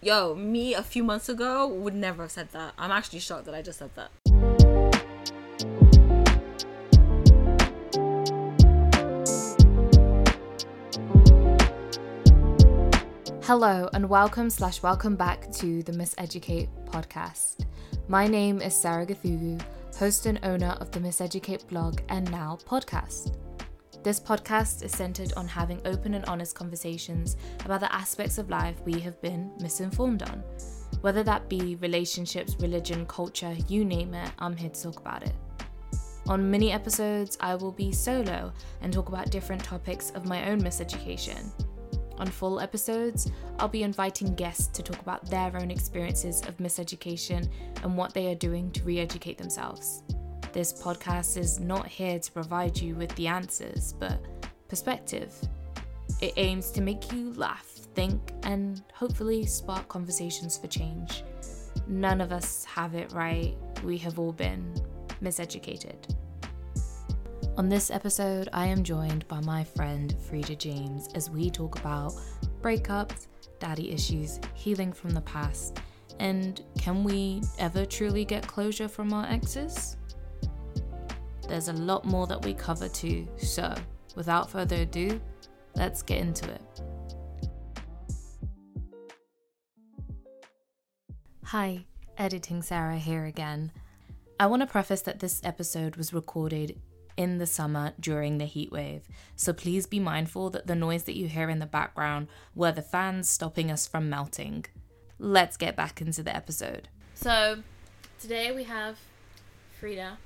Yo, me a few months ago would never have said that. I'm actually shocked that I just said that. Hello and welcome slash welcome back to the Miseducate podcast. My name is Sarah Gathugu, host and owner of the Miseducate blog and now podcast. This podcast is centered on having open and honest conversations about the aspects of life we have been misinformed on. Whether that be relationships, religion, culture, you name it, I'm here to talk about it. On mini episodes, I will be solo and talk about different topics of my own miseducation. On full episodes, I'll be inviting guests to talk about their own experiences of miseducation and what they are doing to re educate themselves. This podcast is not here to provide you with the answers, but perspective. It aims to make you laugh, think, and hopefully spark conversations for change. None of us have it right, we have all been miseducated. On this episode, I am joined by my friend Frida James as we talk about breakups, daddy issues, healing from the past, and can we ever truly get closure from our exes? There's a lot more that we cover too, so without further ado, let's get into it. Hi, Editing Sarah here again. I want to preface that this episode was recorded in the summer during the heat wave, so please be mindful that the noise that you hear in the background were the fans stopping us from melting. Let's get back into the episode. So, today we have Frida.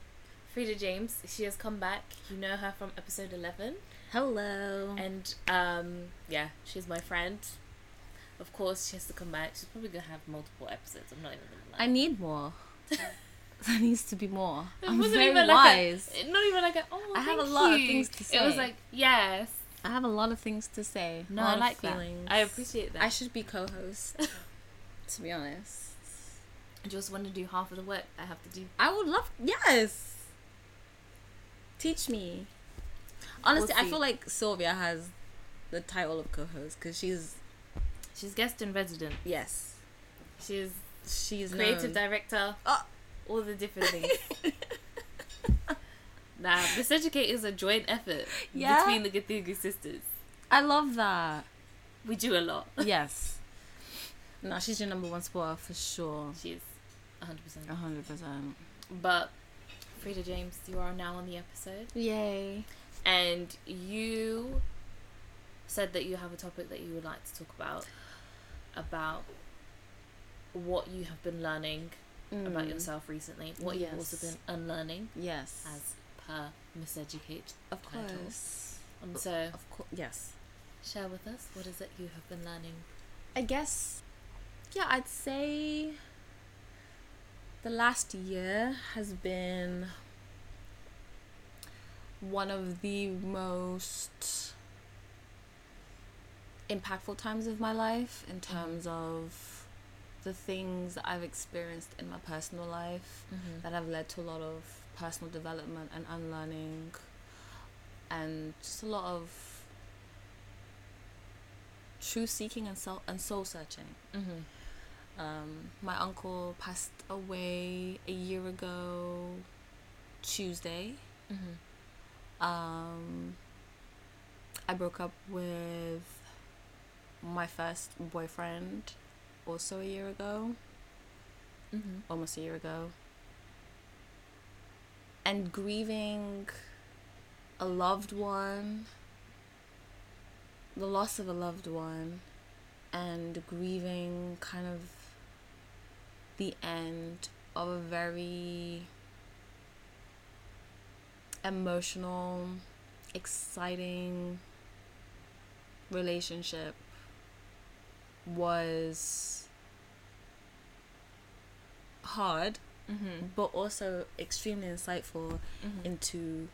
Frida James. She has come back. You know her from episode 11. Hello. And um, yeah, she's my friend. Of course, she has to come back. She's probably gonna have multiple episodes. I'm not even gonna lie. I need more. there needs to be more. It I'm wasn't very even wise. like a, not even like a. Oh, I have a lot of things to say. It was like yes. I have a lot of things to say. No, I like that. I appreciate that. I should be co-host. to be honest, I just want to do half of the work I have to do. I would love. Yes. Teach me. Honestly, I feel like Sylvia has the title of co-host because she's She's guest in resident. yes, She's she's creative known. director. Oh. All the different things. nah, Miseducate is a joint effort Yeah? between the Gathugu sisters. I love that. We do a lot. Yes. no, she's your number one spoiler for sure. She's 100%. A hundred percent. But Frida James, you are now on the episode, Yay. and you said that you have a topic that you would like to talk about about what you have been learning about Mm. yourself recently. What you've also been unlearning Yes. as per Miseducate of title. course. And so, Of course. Yes. share with us what is it you have been learning. I guess, yeah, I'd say the last year has been one of the most impactful times of my life in terms of the things that I've experienced in my personal life that have led to a lot of personal development and unlearning and just a lot of truth seeking and soul and soul searching. Mm-hmm. Um, my uncle passed away a year ago Tuesday. Mm-hmm. Um, I broke up with my first boyfriend also a year ago, Mm-hmm. almost a year ago. And grieving a loved one, the loss of a loved one, and grieving kind of the end of a very emotional, exciting relationship was hard Mm-hmm. but also extremely insightful Mm-hmm. into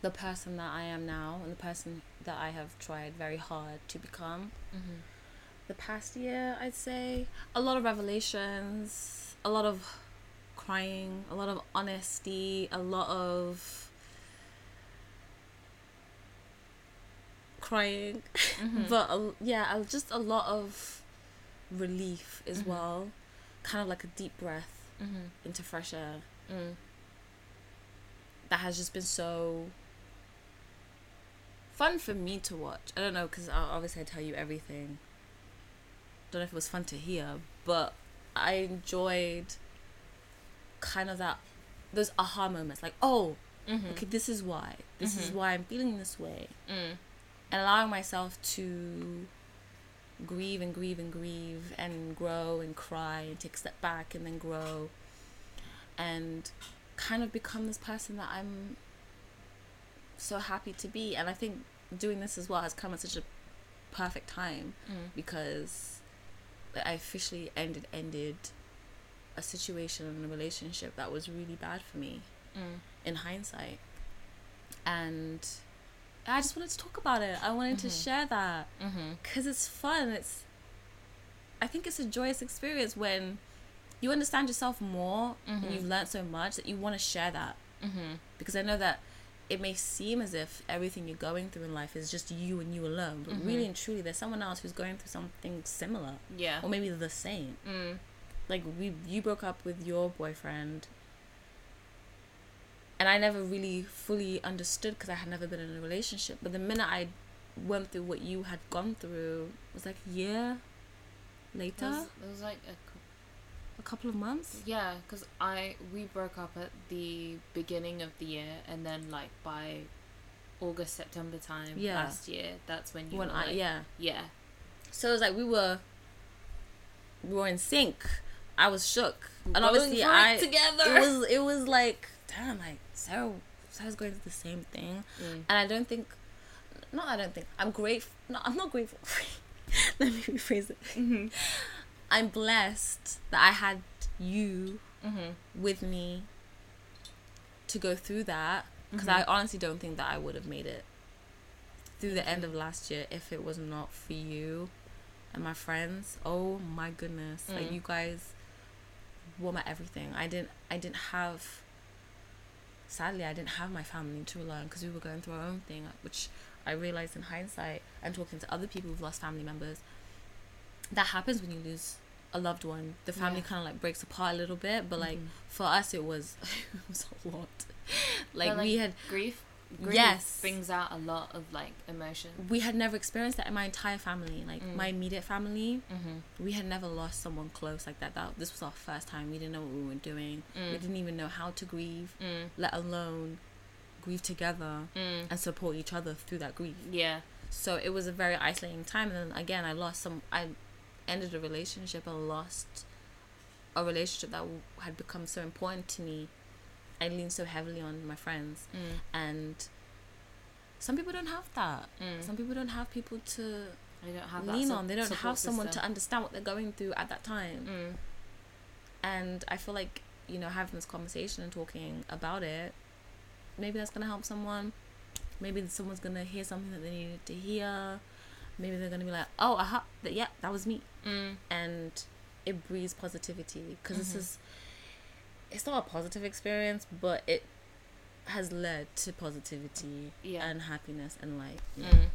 the person that I am now and the person that I have tried very hard to become. Mm-hmm. The past year, I'd say a lot of revelations, a lot of crying, a lot of honesty, a lot of crying, Mm-hmm. but a, yeah, just a lot of relief as Mhm. well. Kind of like a deep breath Mm-hmm. into fresh air. Mm. that has just been so fun for me to watch. I don't know because obviously I tell you everything. Don't know if it was fun to hear, but I enjoyed kind of that those aha moments, like oh, Mm-hmm. okay, this is why. This is Mhm. why I'm feeling this way, Mm. and allowing myself to grieve and grieve and grieve and grow and cry and take a step back and then grow and kind of become this person that I'm so happy to be. And I think doing this as well has come at such a perfect time Mm. because I officially ended ended a situation and a relationship that was really bad for me Mm. in hindsight. And I just wanted to talk about it. I wanted to Mhm. share that Mm-hmm. because it's fun. It's I think it's a joyous experience when you understand yourself more Mhm. and you've learned so much that you want to share that Mm-hmm. because I know that it may seem as if everything you're going through in life is just you and you alone, but Mhm. really and truly, there's someone else who's going through something similar Yeah. or maybe the same. Mm. Like we, you broke up with your boyfriend, and I never really fully understood because I had never been in a relationship. But the minute I went through what you had gone through, it was like a year It later, was, it was like a a couple of months. yeah, because I we broke up at the beginning of the year, and then like by August September time Yeah. last year, that's when you When were I like, yeah, yeah so it was like we were we were in sync. I was shook, and Going obviously I together. It was it was like damn, like Sarah Sarah's going through the same thing, Mm. and I don't think. No, I don't think I'm grateful. No, I'm not grateful. Let me rephrase it. Mm-hmm. I'm blessed that I had you Mm-hmm. with me to go through that because Mhm. I honestly don't think that I would have made it through the end of last year if it was not for you and my friends. Oh my goodness. Like Mm. you guys were my everything. I didn't I didn't have sadly I didn't have my family to rely on because we were going through our own thing which I realized in hindsight and talking to other people who've lost family members that happens when you lose a loved one the family Yeah. kind of like breaks apart a little bit but like Mhm. for us it was it was a lot like, But, we had grief. Grief Yes. brings out a lot of like emotion. we had never experienced that in my entire family like Mm. my immediate family Mm-hmm. we had never lost someone close like that that this was our first time we didn't know what we were doing we Mm. didn't even know how to grieve Mm. let alone grieve together Mm. and support each other through that grief Yeah. so it was a very isolating time and then again i lost some i ended a relationship and lost a relationship that w- had become so important to me, I leaned so heavily on my friends, Mm. and some people don't have that. Mm. Some people don't have people to don't have lean on. They don't have someone system. to understand what they're going through at that time. Mm. And I feel like you know having this conversation and talking about it, maybe that's gonna help someone. Maybe someone's gonna hear something that they needed to hear. Maybe they're gonna be like, "Oh, aha, that yeah, that was me," Mm. and it breeds positivity because Mm-hmm. this is. It's not a positive experience, but it has led to positivity Yeah. and happiness and light. Yeah. Mm.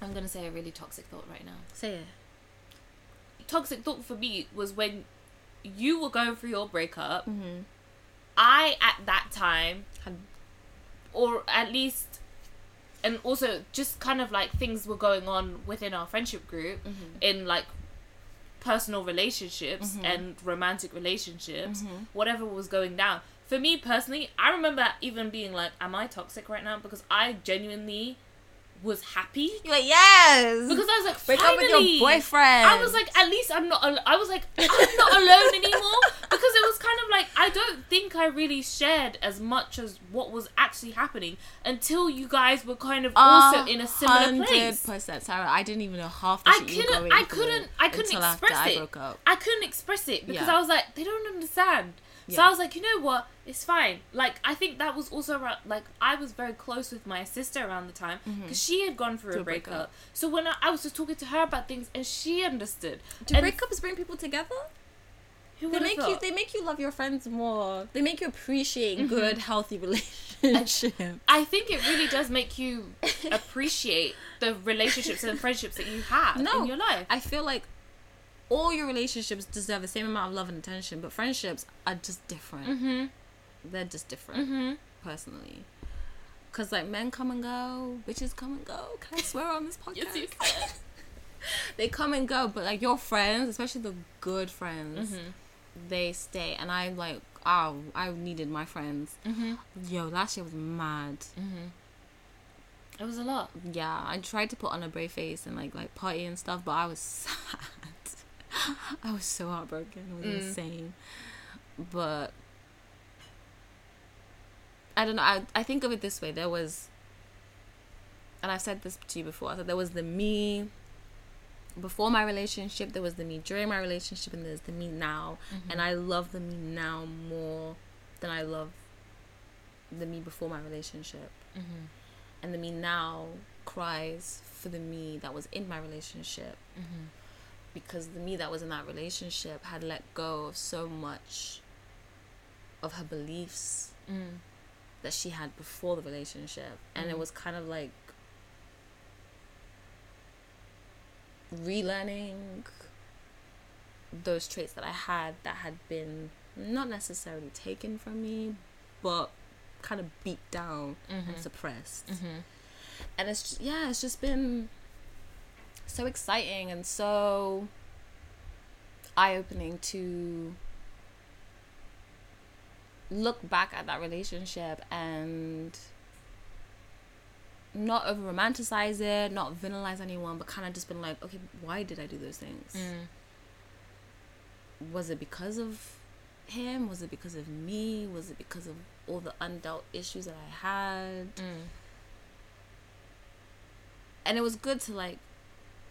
I'm gonna say a really toxic thought right now. Say it. Toxic thought for me was when you were going through your breakup. Mm-hmm. I at that time Had or at least and also just kind of like things were going on within our friendship group mm-hmm. in like personal relationships mm-hmm. and romantic relationships mm-hmm. whatever was going down. For me personally i remember even being like am i toxic right now? Because i genuinely was happy You're like, yes. because i was like Break up with your boyfriend. I was like, at least I'm not. Al- I was like, I'm not alone anymore because it was kind of like I don't think I really shared as much as what was actually happening until you guys were kind of also in a similar place. percent, Sarah. I didn't even know half the I shit you were couldn't. going I couldn't. I couldn't express I it. broke up. I couldn't express it because Yeah. I was like, they don't understand. So I was like, you know what? It's fine. Like I think that was also around. Like I was very close with my sister around the time mm-hmm. because she had gone through a breakup. breakup. So when I, I was just talking to her about things and she understood. Do And breakups bring people together? who They make you. They make you love your friends more. They make you appreciate mm-hmm. good, healthy relationships. I think it really does make you appreciate the relationships and friendships that you have no, in your life. I feel like all your relationships deserve the same amount of love and attention, but friendships are just different. mm-hmm. They're just different, Mm-hmm. personally. Cause like men come and go, bitches come and go. Can I swear on this podcast? Yes, can. they come and go, but like your friends, especially the good friends, Mm-hmm. they stay. And I like, oh, I needed my friends. Mm-hmm. Yo, last year was mad. Mm-hmm. It was a lot. Yeah, I tried to put on a brave face and like like party and stuff, but I was sad. I was so heartbroken. It was Mm. insane. But I don't know. I I think of it this way. There was, and I've said this to you before. I said there was the me before my relationship. There was the me during my relationship, and there's the me now. And I love the me now more than I love the me before my relationship. Mm-hmm. And the me now cries for the me that was in my relationship Mm-hmm. Because the me that was in that relationship had let go of so much of her beliefs Mm. that she had before the relationship and it Mhm. was kind of like relearning those traits that I had that had been not necessarily taken from me but kind of beat down Mm-hmm. and suppressed Mm-hmm. and it's just, yeah it's just been so exciting and so eye-opening to look back at that relationship and not over romanticize it not villainize anyone but kind of just been like okay why did i do those things Mm. was it because of him was it because of me was it because of all the undealt issues that i had Mm. and it was good to like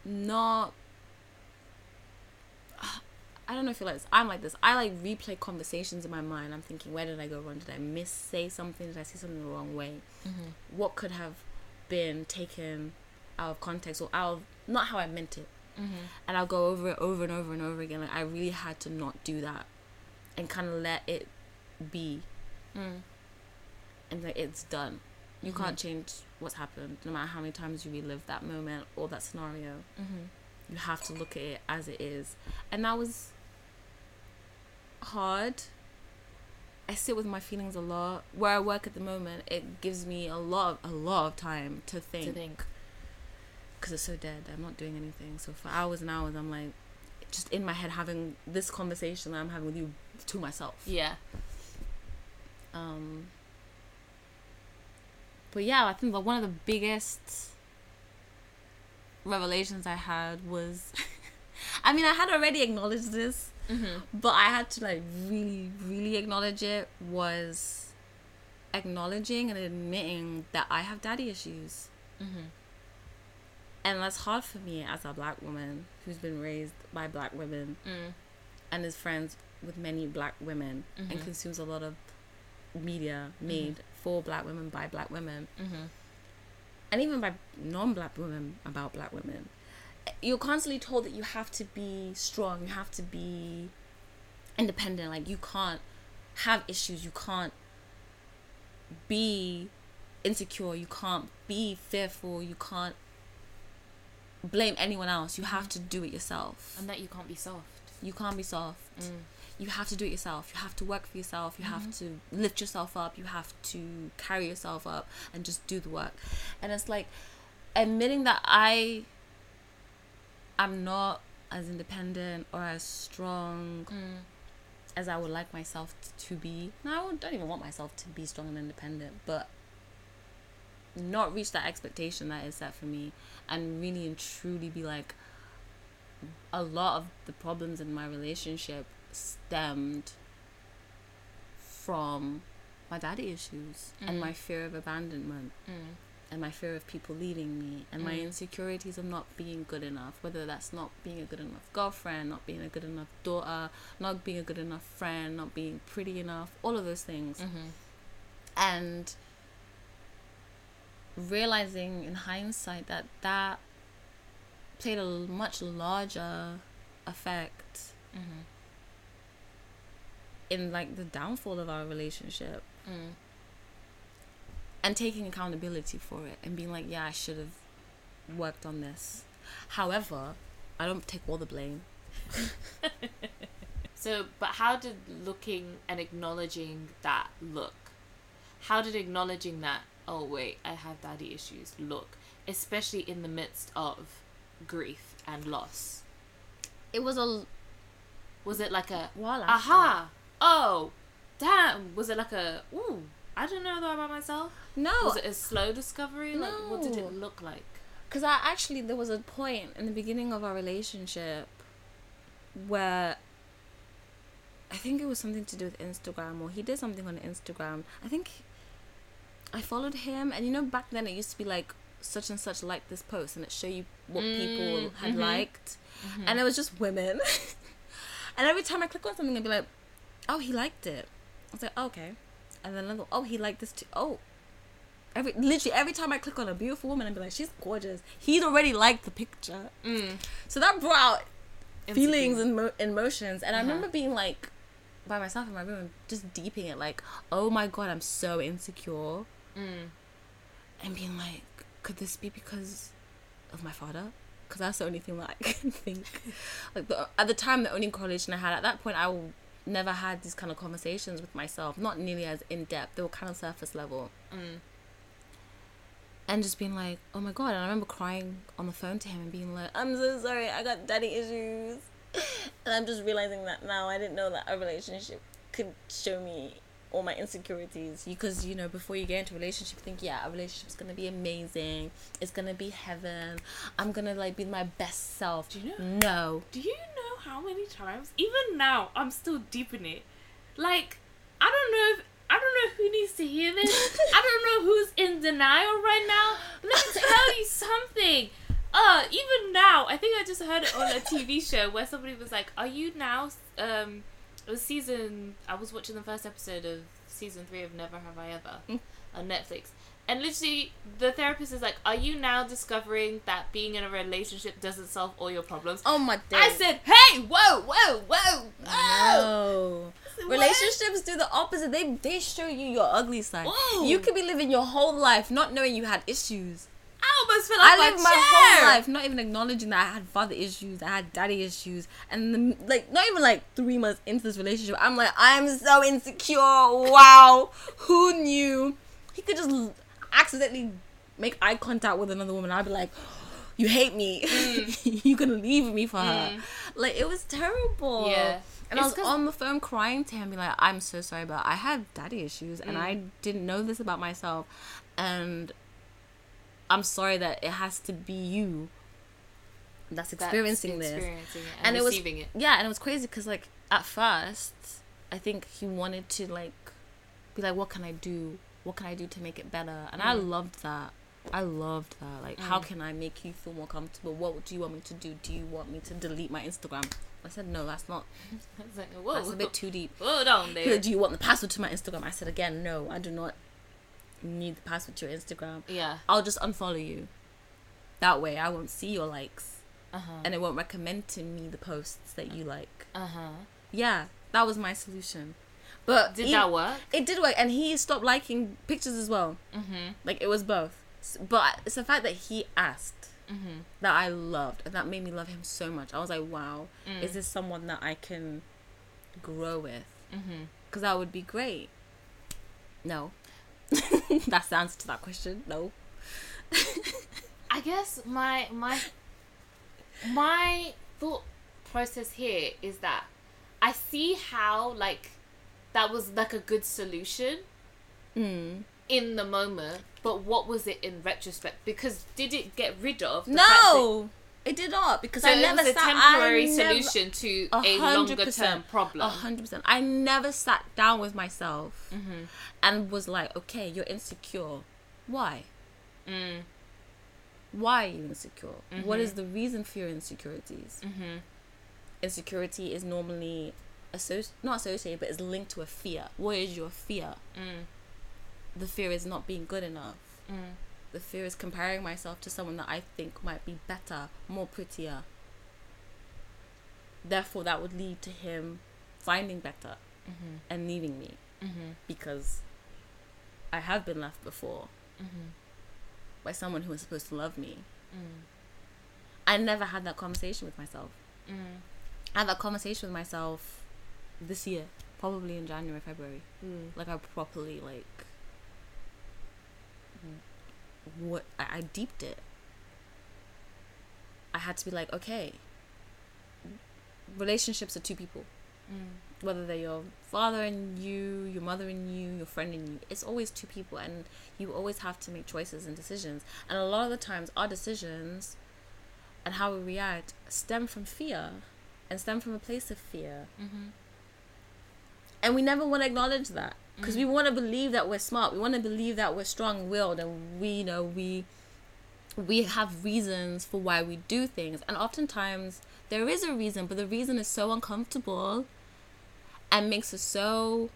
not I don't know if you're like this. I'm like this. I like replay conversations in my mind. I'm thinking, where did I go wrong? Did I miss say something? Did I say something the wrong way? Mm-hmm. What could have been taken out of context or out of not how I meant it? Mm-hmm. And I'll go over it over and over and over again. Like I really had to not do that, and kind of let it be, Mm. and like it's done. You Mhm. can't change what's happened, no matter how many times you relive that moment or that scenario. Mm-hmm. you have to look at it as it is and that was hard i sit with my feelings a lot where i work at the moment it gives me a lot a lot of time to think. To think think. because it's so dead i'm not doing anything so for hours and hours i'm like just in my head having this conversation that i'm having with you to myself Yeah. um but yeah i think that one of the biggest revelations i had was I mean, I had already acknowledged this, Mm-hmm. but I had to like really, really acknowledge it. Was acknowledging and admitting that I have daddy issues, Mm-hmm. and that's hard for me as a black woman who's been raised by black women Mm. and is friends with many black women and Mhm. consumes a lot of media made for black women by black women Mm-hmm. and even by non-black women about black women you're constantly told that you have to be strong you have to be independent like you can't have issues you can't be insecure you can't be fearful you can't blame anyone else you have to do it yourself And that you can't be soft. you can't be soft Mm. You have to do it yourself. You have to work for yourself. You have to lift yourself up. You have to carry yourself up and just do the work. And it's like admitting that I am not as independent or as strong Mm. as I would like myself t- to be. No, I don't even want myself to be strong and independent, but not reach that expectation that is set for me and really and truly be like a lot of the problems in my relationship stemmed from my daddy issues and my fear of abandonment Mm. and my fear of people leaving me and my Mm. insecurities of not being good enough whether that's not being a good enough girlfriend not being a good enough daughter not being a good enough friend not being pretty enough all of those things Mm-hmm. and realizing in hindsight that that played a much larger effect Mm-hmm. In like the downfall of our relationship Mm. and taking accountability for it and being like yeah i should have worked on this however i don't take all the blame So, but how did looking and acknowledging that look? How did acknowledging that, oh wait, I have daddy issues, look? Especially in the midst of grief and loss. it was a Was it like a, after. aha, oh, damn? Was it like a, ooh, I don't know though about myself? no Was it a slow discovery? Like, what did it look like? Because I actually, there was a point in the beginning of our relationship where I think it was something to do with Instagram, or he did something on Instagram. I think I followed him, and you know, back then it used to be like such and such liked this post, and it show you what people had mhm. liked, and it was just women. and every time I click on something, I'd be like, "Oh, he liked it." I was like, oh, "Okay," and then another, "Oh, he liked this too." Oh, every literally every time I click on a beautiful woman and be like, she's gorgeous. He'd already liked the picture, Mm. so that brought out feelings and mo- emotions. And I Uh-huh. remember being like by myself in my room, just deeping it, like, oh my god, I'm so insecure, Mm. and being like, could this be because of my father? Because that's the only thing that I can think. like the, at the time, the only correlation I had at that point, I never had these kind of conversations with myself, not nearly as in depth. They were kind of surface level. Mm. and just being like, oh my god. And I remember crying on the phone to him and being like, I'm so sorry, I got daddy issues. And I'm just realizing that now. I didn't know that a relationship could show me all my insecurities. Because, you know, before you get into a relationship, think, yeah, a relationship's gonna be amazing. It's gonna be heaven. I'm gonna like be my best self. Do you know? No. Do you how many times, even now, I'm still deep in it? Like, I don't know if. I don't know who needs to hear this. I don't know who's in denial right now. But let me tell you something. Uh, even now, I think I just heard it on a TV show where somebody was like, "Are you now?" Um, it was season. I was watching the first episode of season three of Never Have I Ever Mm. on Netflix, and literally the therapist is like, "Are you now discovering that being in a relationship doesn't solve all your problems?" Oh my days. I said, "Hey, whoa, whoa, whoa, No. oh!" Relationships do the opposite. They they show you your ugly side. Whoa. You could be living your whole life not knowing you had issues. I almost feel like I lived my whole life not even acknowledging that I had father issues, I had daddy issues, and then, like not even like three months into this relationship, I'm like, I'm so insecure. Wow, who knew? He could just accidentally make eye contact with another woman. I'd be like, you hate me. Mm. you gonna leave me for her? Mm. Like it was terrible. Yeah. And I was on the phone crying to him, be like, I'm so sorry, but I have daddy issues and I mm. didn't know this about myself. And I'm sorry that it has to be you that's That's experiencing this experiencing it and, and it was it. yeah and it was crazy because like at first i think he wanted to like be like what can i do what can i do to make it better? And i Mm. loved that. I loved that. Like how can i make you feel more comfortable? What do you want me to do? Do you want me to delete my instagram? I said no that's not. It's like, whoa, that's a bit too deep. Hold on He there. do you want the password to my instagram? I said again no i do not need the password to your instagram. Yeah. i'll just unfollow you. That way i won't see your likes Uh huh. and it won't recommend to me the posts that you like. Uh huh. yeah, that was my solution. But Did he- that work? It did work, and he stopped liking pictures as well. Mm-hmm. Like it was both. But it's the fact that he asked Mm-hmm. that I loved, and that made me love him so much. I was like, wow, Mm. is this someone that I can grow with? Mm-hmm. Because that would be great. No. That's the answer to that question. No. I guess my my my thought process here is that I see how like that was like a good solution Mm. in the moment, but what was it in retrospect? Because did it get rid of the No, it did not because so I never sat- temporary never- solution to A longer term problem. A hundred percent. I never sat down with myself Mhm. and was like, okay, you're insecure. Why? Mm, Why are you insecure? What Mhm. is the reason for your insecurities? mhm. Insecurity is normally associ- not associated, but it's linked to a fear. What is your fear? Mm, The fear is not being good enough. mm. The fear is comparing myself to someone that I think might be better, more prettier. Therefore, that would lead to him finding better Mhm. and leaving me. Mhm. because I have been left before Mhm. by someone who was supposed to love me. Mm. I never had that conversation with myself. Mm. I had that conversation with myself this year, probably in January, February. Mm. Like I properly like what I, I deeped it. I had to be like, okay, relationships are two people. Mm. whether they're your father and you, your mother and you, your friend and you, it's always two people, and you always have to make choices and decisions. And a lot of the times, our decisions and how we react stem from fear and stem from a place of fear. Mhm. And we never want to acknowledge that because we mm. want to believe that we're smart. We want to believe that we're strong-willed, and we you know we we have reasons for why we do things, and oftentimes there is a reason, but the reason is so uncomfortable and makes us so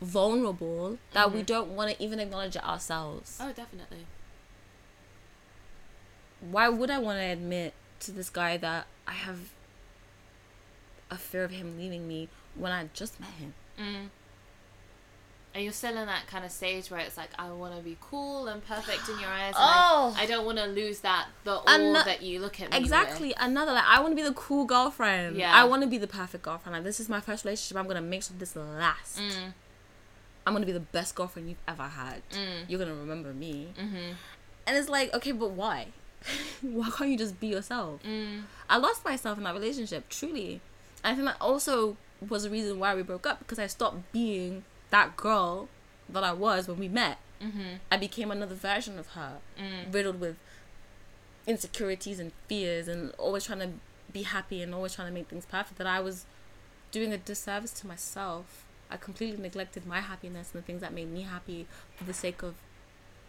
vulnerable that we mm-hmm. don't want to even acknowledge it ourselves. Oh, definitely. Why would I want to admit to this guy that I have a fear of him leaving me when I just met him? Mm. And you're still in that kind of stage where it's like, I want to be cool and perfect in your eyes. Oh. I, I don't want to lose that, the awe I'm that you look at me Exactly. Another like I want to be the cool girlfriend. Yeah. I want to be the perfect girlfriend. Like this is my first relationship. I'm gonna make sure this lasts. Mm. I'm gonna be the best girlfriend you've ever had. Mm. You're gonna remember me. Mm-hmm. And it's like, okay, but why? why can't you just be yourself? Mm. I lost myself in that relationship, truly. I think that also was the reason why we broke up because I stopped being that girl that I was when we met. Mm-hmm. I became another version of her, Mm. riddled with insecurities and fears, and always trying to be happy and always trying to make things perfect. That I was doing a disservice to myself. I completely neglected my happiness and the things that made me happy for the sake of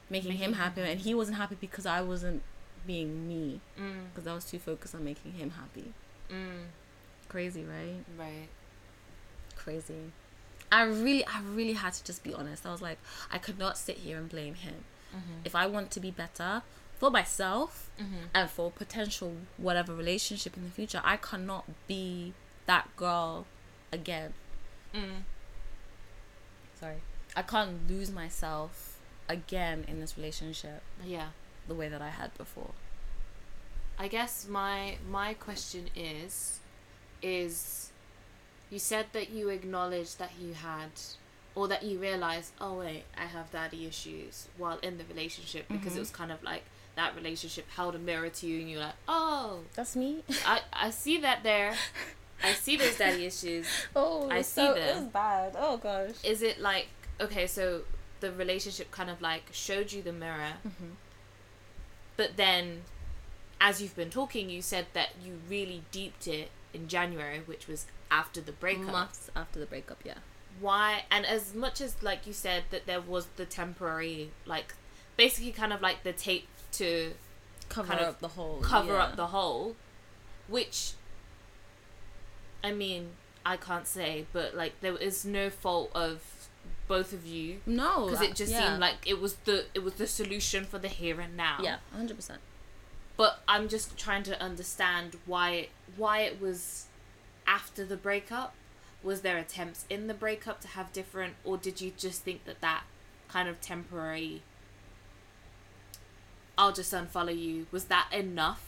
making, Making him happy, and he wasn't happy because I wasn't being me Mm. because I was too focused on making him happy. Mm. Crazy, right? Right. Crazy. I really, I really had to just be honest. I was like, I could not sit here and blame him. Mm-hmm. If I want to be better for myself Mm-hmm. and for potential whatever relationship in the future, I cannot be that girl again. Mm. Sorry. I can't lose myself again in this relationship Yeah. the way that I had before. I guess my my question is is you said that you acknowledged that you had or that you realized oh wait I have daddy issues while in the relationship because Mhm. it was kind of like that relationship held a mirror to you and you're like oh That's me. I I see that there I see those daddy issues Oh, I see so, them. It was bad. Oh gosh. is it like okay so the relationship kind of like showed you the mirror Mhm. but then as you've been talking, you said that you really deeped it in January, which was after the breakup. Months after the breakup, yeah. Why? And as much as like you said that there was the temporary, like basically kind of like the tape to Cover Kind of up the whole. cover yeah. up the hole, which I mean I can't say, but like there is no fault of both of you No, because it just yeah. seemed like it was the it was the solution for the here and now. Yeah, hundred percent. But I'm just trying to understand why why it was after the breakup. Was there attempts in the breakup to have different, or did you just think that that kind of temporary? I'll just unfollow you. Was that enough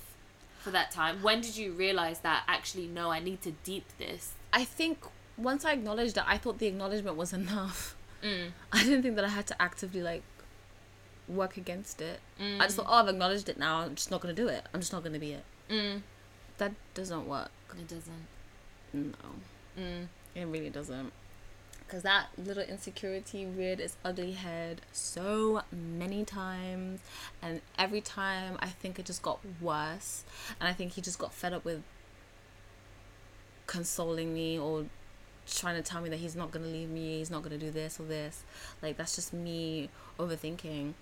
for that time? When did you realize that actually no, I need to deep this? I think once I acknowledged that, I thought the acknowledgement was enough. Mm. I didn't think that I had to actively like work against it. I Mm. just thought, oh, I've acknowledged it now. I'm just not gonna do it. I'm just not gonna be it. Mm. That doesn't work. It doesn't. No, Mm. it really doesn't. Cause that little insecurity reared its ugly head so many times, and every time I think it just got worse, and I think he just got fed up with consoling me or trying to tell me that he's not gonna leave me, he's not gonna do this or this. Like that's just me overthinking.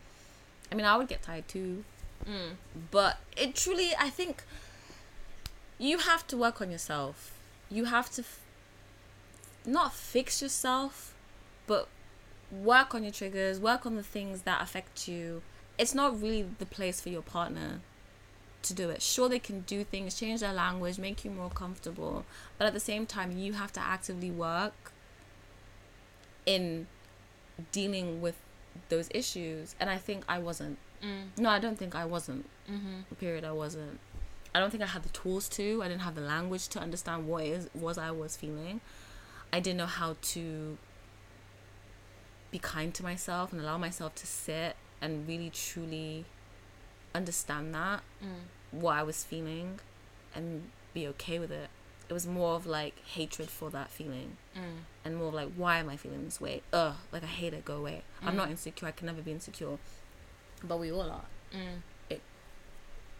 I mean, I would get tired too, Mm. but it truly, I think, you have to work on yourself. You have to f- not fix yourself, but work on your triggers, work on the things that affect you. It's not really the place for your partner to do it. Sure, they can do things, change their language, make you more comfortable, but at the same time, you have to actively work in dealing with those issues. And I think I wasn't. Mm. No, I don't think I wasn't. Mm-hmm. Period. I wasn't. I don't think I had the tools to. I didn't have the language to understand what is, was I was feeling. I didn't know how to be kind to myself and allow myself to sit and really truly understand that Mm. what I was feeling and be okay with it. It was more of like hatred for that feeling Mm. and more of like why am I feeling this way? Ugh, like I hate it, go away. I'm Mm. not insecure, I can never be insecure. But we all are Mm.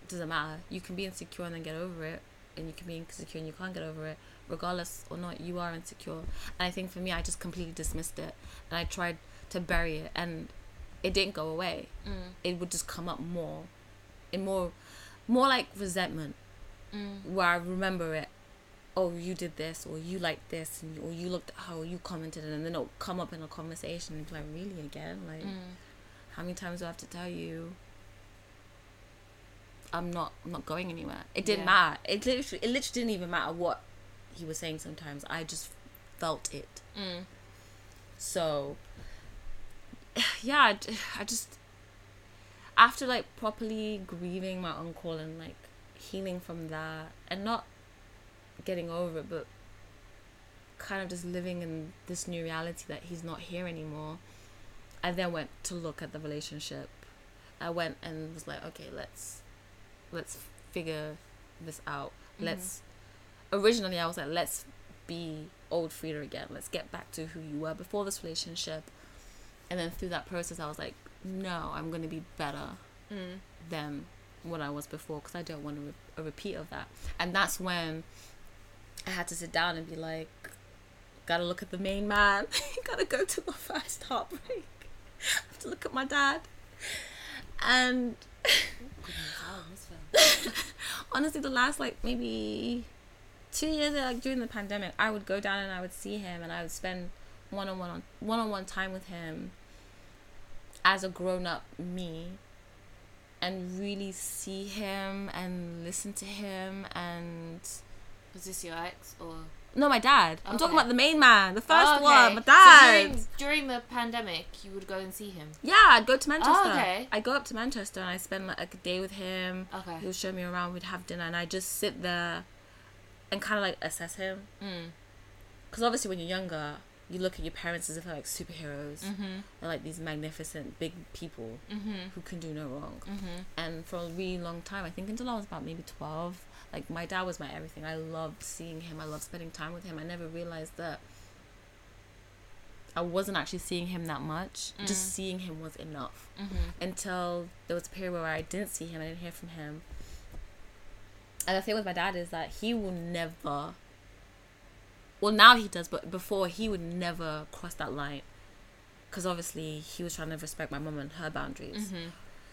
doesn't matter. You can be insecure and then get over it, and you can be insecure and you can't get over it. Regardless or not, you are insecure. And I think for me, I just completely dismissed it, and I tried to bury it, and it didn't go away. Mm. It would just come up more, in more, more like resentment, Mm. where I remember it. Oh, you did this, or you liked this, and or you looked at how you commented, and then it'll come up in a conversation and be like, really again, like. Mm. How many times do I have to tell you? I'm not. I'm not going anywhere. It didn't Yeah. matter. It literally. It literally didn't even matter what he was saying. Sometimes I just felt it. Mm. So yeah, I just after like properly grieving my uncle and like healing from that and not getting over it, but kind of just living in this new reality that he's not here anymore. I then went to look at the relationship. I went and was like, okay, let's let's figure this out. Let's originally I was like, let's be old Frida again. Let's get back to who you were before this relationship. And then through that process, I was like, no, I'm going to be better Mm. than what I was before because I don't want a, re- a repeat of that. And that's when I had to sit down and be like, gotta look at the main man. gotta go to my first heartbreak. I have to look at my dad. And honestly, the last like maybe two years like during the pandemic, I would go down and I would see him and I would spend one on one on one on one time with him as a grown up me and really see him and listen to him and Was this your ex or? no my dad i'm talking Okay. about the main man the first Oh, okay. one my So dad during, during the pandemic, you would go and see him. yeah i'd go to manchester Oh, okay. i'd go up to manchester and i spend like a day with him Okay. he would show me around we'd have dinner and i just sit there and kind of like assess him Mm. because obviously when you're younger you look at your parents as if they're like superheroes Mhm. they're like these magnificent big people Mhm. who can do no wrong Mhm. and for a really long time i think until i was about maybe 12 like my dad was my everything. I loved seeing him. I loved spending time with him. I never realized that i wasn't actually seeing him that much. Just seeing him was enough. Mhm. until there was a period where i didn't see him i didn't hear from him. And the thing with my dad is that he will never. Well, now he does, but before he would never cross that line, because obviously he was trying to respect my mom and her boundaries.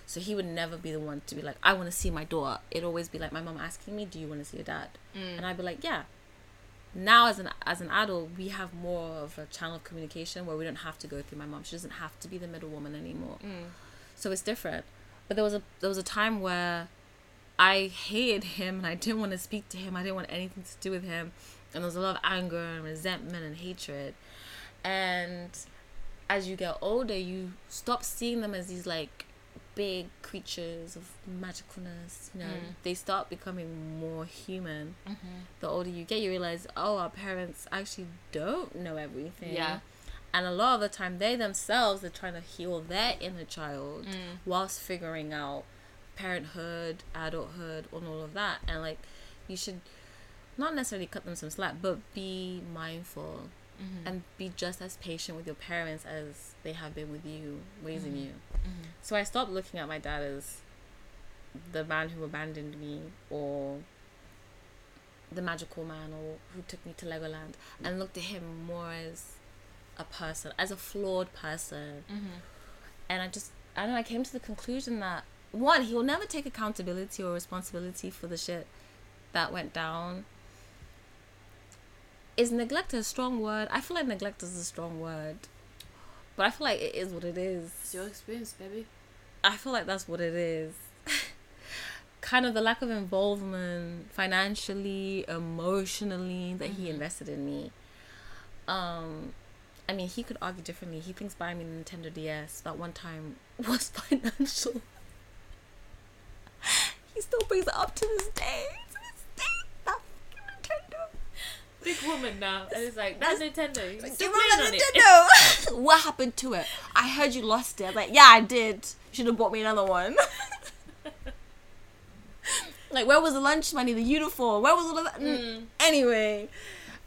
So he would never be the one to be like, I want to see my daughter. It'd always be like my mom asking me, "Do you want to see your dad?" Mm. And I'd be like, "Yeah." Now, as an as an adult, we have more of a channel of communication where we don't have to go through my mom. She doesn't have to be the middle woman anymore. Mm. So it's different. But there was a there was a time where I hated him and I didn't want to speak to him. I didn't want anything to do with him. And there was a lot of anger and resentment and hatred. And as you get older, you stop seeing them as these like big creatures of magicalness. You know, mm. they start becoming more human. Mm-hmm. The older you get, you realize, oh, our parents actually don't know everything. Yeah. And a lot of the time, they themselves are trying to heal their inner child mm. whilst figuring out parenthood, adulthood, and all of that. And like, you should not necessarily cut them some slack, but be mindful Mm-hmm. and be just as patient with your parents as they have been with you, raising mm-hmm. you. Mm-hmm. So I stopped looking at my dad as the man who abandoned me or the magical man or who took me to Legoland and looked at him more as a person, as a flawed person. And I just, I don't know, I came to the conclusion that one, he will never take accountability or responsibility for the shit that went down. Is neglect a strong word? I feel like neglect is a strong word. But I feel like it is what it is. It's your experience, baby. I feel like that's what it is. kind of the lack of involvement financially, emotionally that he invested in me. Um, I mean, he could argue differently. He thinks buying me a Nintendo DS that one time was financial. he still brings it up to this day. To this day, that fucking Nintendo. Big woman now. And it's like, that's Nintendo. Like, "You remember playing on it. Nintendo? what happened to it? I heard you lost it. Like, yeah, I did. Should have bought me another one. like, where was the lunch money, the uniform? Where was all of that? Mm. mm. Anyway,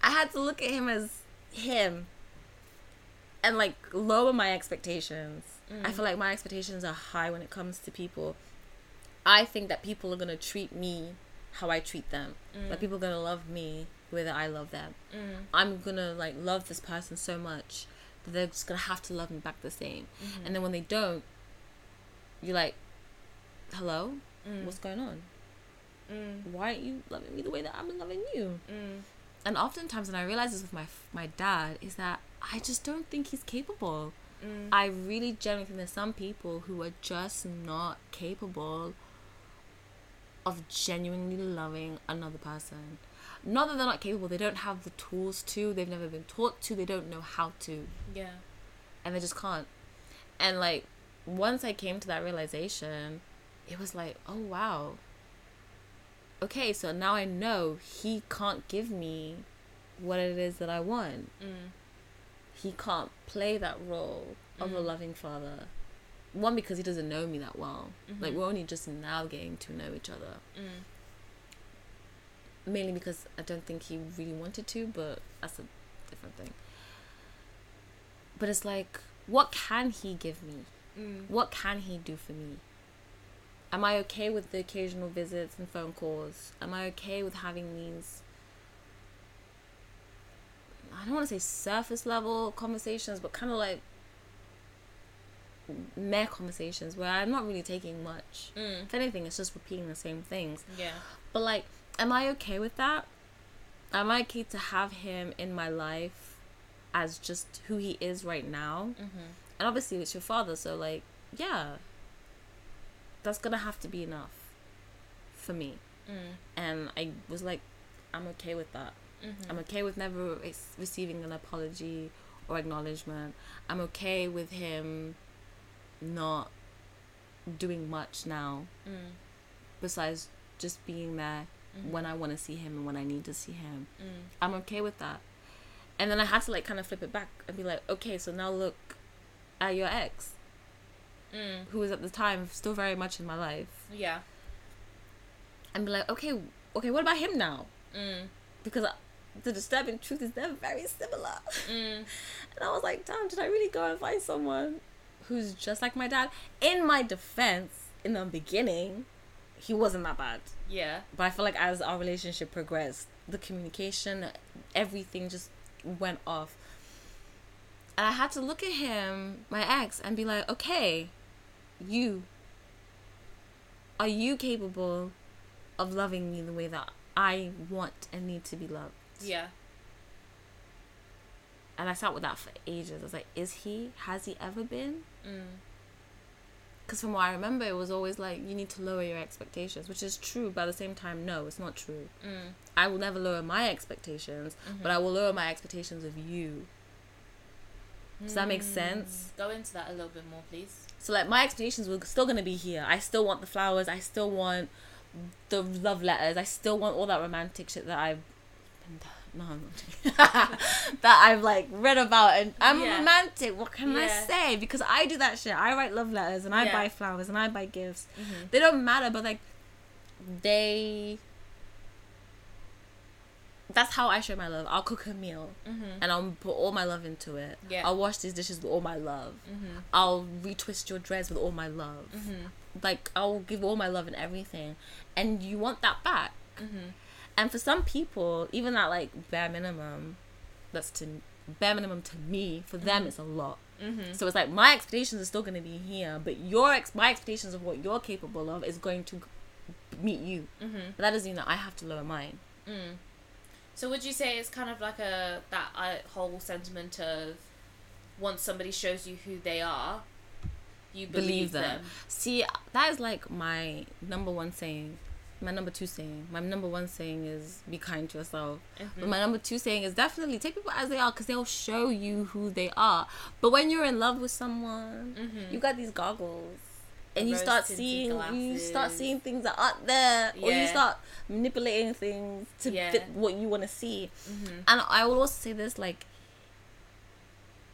I had to look at him as him and like lower my expectations. I mm. feel like my expectations are high when it comes to people. I think that people are gonna treat me how I treat them. Like mm. people are gonna love me whether I love them. Mm. I'm gonna like love this person so much that they're just gonna have to love me back the same. Mm-hmm. And then when they don't, you're like, "Hello, mm. what's going on? Mm. Why aren't you loving me the way that I'm loving you?" And oftentimes, when I realize this with my my dad, is that I just don't think he's capable. I really genuinely think there's some people who are just not capable of genuinely loving another person. Not that they're not capable, they don't have the tools to, they've never been taught to, they don't know how to, Yeah. and they just can't. And like, once I came to that realization, it was like, oh wow. Okay, so now I know he can't give me what it is that I want. Mm. He can't play that role of a mm. loving father. One because he doesn't know me that well. Mm-hmm. Like we're only just now getting to know each other. Mm. Mainly because I don't think he really wanted to, but that's a different thing. But it's like, what can he give me? Mm. What can he do for me? Am I okay with the occasional visits and phone calls? Am I okay with having these I don't want to say surface level conversations, but kind of like mere conversations where I'm not really taking much. Mm. If anything, it's just repeating the same things. Yeah. But like, am I okay with that? Am I okay to have him in my life as just who he is right now? Mm-hmm. And obviously, it's your father, so like, yeah, that's gonna have to be enough for me. Mm. And I was like, I'm okay with that. Mm-hmm. I'm okay with never re- receiving an apology or acknowledgement. I'm okay with him not doing much now mm. besides just being there Mm. when I want to see him and when I need to see him. Mm. I'm okay with that. And then I had to like kind of flip it back and be like, okay, so now look at your ex, mm. who was at the time still very much in my life, Yeah. and be like, okay, okay, what about him now? Because I, the disturbing truth is they're very similar. And I was like, damn, did I really go and find someone who's just like my dad? In my defense, in the beginning, he wasn't that bad. Yeah. But I feel like as our relationship progressed, the communication, everything just went off. And I had to look at him, my ex, and be like, okay, you, are you capable of loving me the way that I want and need to be loved? Yeah. And I sat with that for ages. I was like, is he? Has he ever been? Mm. Because from what I remember, it was always like, you need to lower your expectations, which is true, but at the same time, no, it's not true. Mm. I will never lower my expectations, but I will lower my expectations of you. Does that make sense? Go into that a little bit more, please. So like my expectations were still gonna be here. I still want the flowers. I still want the love letters. I still want all that romantic shit that I've no, I'm not that I've like read about and I'm Yeah. romantic. What can I say? Because I do that shit. I write love letters and I Yeah. buy flowers and I buy gifts. Mm-hmm. They don't matter, but like they. That's how I show my love. I'll cook a meal Mm-hmm. and I'll put all my love into it. Yeah. I'll wash these dishes with all my love. Mm-hmm. I'll retwist your dress with all my love. Mm-hmm. Like I'll give all my love and everything, and you want that back. Mm-hmm. And for some people, even that like bare minimum, that's to bare minimum to me. For them, it's a lot. Mm-hmm. So it's like my expectations are still going to be here, but your ex- my expectations of what you're capable of is going to meet you. Mm-hmm. But that doesn't mean that I have to lower mine. Mm. So would you say it's kind of like a that uh, whole sentiment of once somebody shows you who they are, you believe, Believe them. them. See, that is like my number one saying. My number two saying. My number one saying is be kind to yourself. Mm-hmm. But my number two saying is definitely take people as they are because they'll show you who they are. But when you're in love with someone, Mhm. you got these goggles. And you start seeing you start seeing things that aren't there, or you start manipulating things to Yeah. fit what you want to see. Mhm. And I will also say this: like,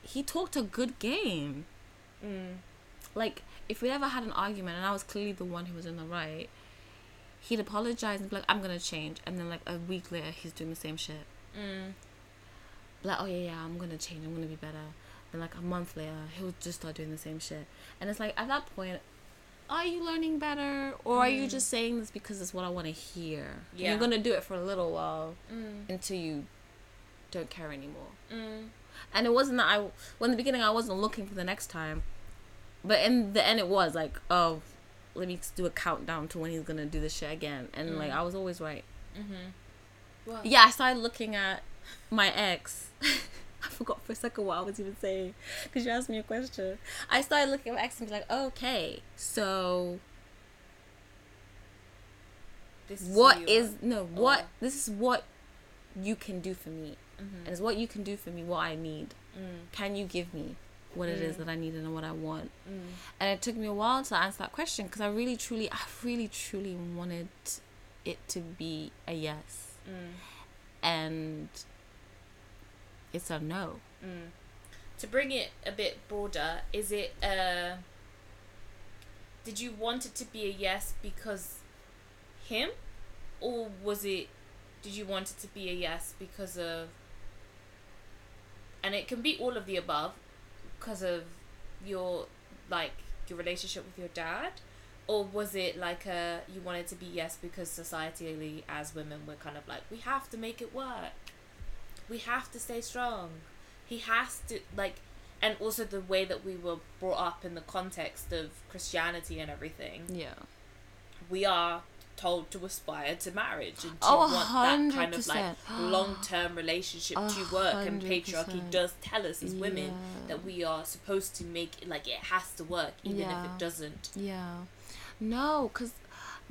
he talked a good game Mm. like if we ever had an argument and I was clearly the one who was in the right, he'd apologize and be like, "I'm gonna change," and then like a week later, he's doing the same shit. Mm. Like, "Oh yeah, yeah, I'm gonna change. I'm gonna be better." Then like a month later, he'll just start doing the same shit, and it's like at that point. Are you learning better, or are you just saying this because it's what I want to hear? And Yeah. You're gonna do it for a little while Mm. until you don't care anymore. Mm. And it wasn't that I, well, in the beginning, I wasn't looking for the next time. But in the end, it was like, oh, let me do a countdown to when he's gonna do this shit again. And like, I was always right. Mm-hmm. What? Yeah, I started looking at my ex. I forgot for a second what I was even saying because you asked me a question. I started looking at my ex and be like, okay, so This what who you is are. no what Or- this is what you can do for me, Mhm. and it's what you can do for me. What I need. Mm. Can you give me what it is Mm. that I need and what I want? Mm. And it took me a while to answer that question because I really, truly, I really, truly wanted it to be a yes. Mm. And it's a no. Mm. To bring it a bit broader, is it uh did you want it to be a yes because him or was it did you want it to be a yes because of and it can be all of the above because of your like your relationship with your dad? Or was it like a you wanted to be yes because societally as women we're kind of like we have to make it work. We have to stay strong. He has to like and also the way that we were brought up in the context of christianity and everything. Yeah. we are told to aspire to marriage and to Oh, want that kind of like long-term relationship A to work and patriarchy does tell us as women Yeah. that we are supposed to make it like it has to work even if it doesn't Yeah. No, because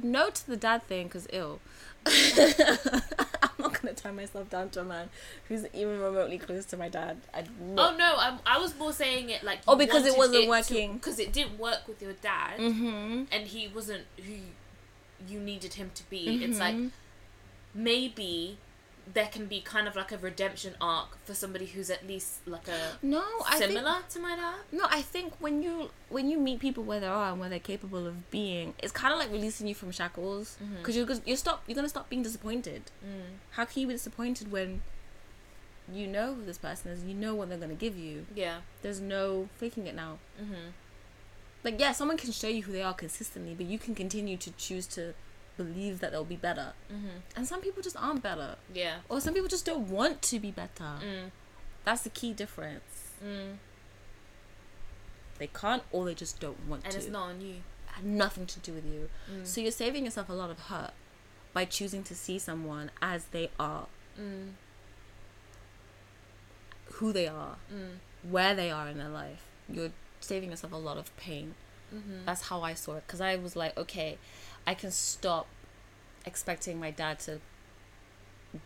no to the dad thing because ill. I'm not to tie myself down to a man who's even remotely close to my dad. I oh no I'm, i was more saying it like Oh, because it wasn't working. because it didn't work with your dad Mm-hmm. and he wasn't who you needed him to be it's like Mhm. maybe there can be kind of like a redemption arc for somebody who's at least like a No, I think similar to my dad No, I think when you when you meet people where they are and where they're capable of being, it's kind of like releasing you from shackles because you're you're stop you're gonna stop being disappointed. mm. How can you be disappointed when you know who this person is? You know what they're gonna give you. yeah There's no faking it now. mm-hmm. Like yeah, someone can show you who they are consistently, but you can continue to choose to believe that they'll be better. Mm-hmm. And some people just aren't better, Yeah. or some people just don't want to be better. Mm. That's the key difference. Mm. They can't, or they just don't want to. And it's not on you. had nothing to do with you. Mm. So you're saving yourself a lot of hurt by choosing to see someone as they are, Mm. who they are, Mm. where they are in their life. You're saving yourself a lot of pain. Mm-hmm. That's how I saw it. Because I was like, okay, I can stop expecting my dad to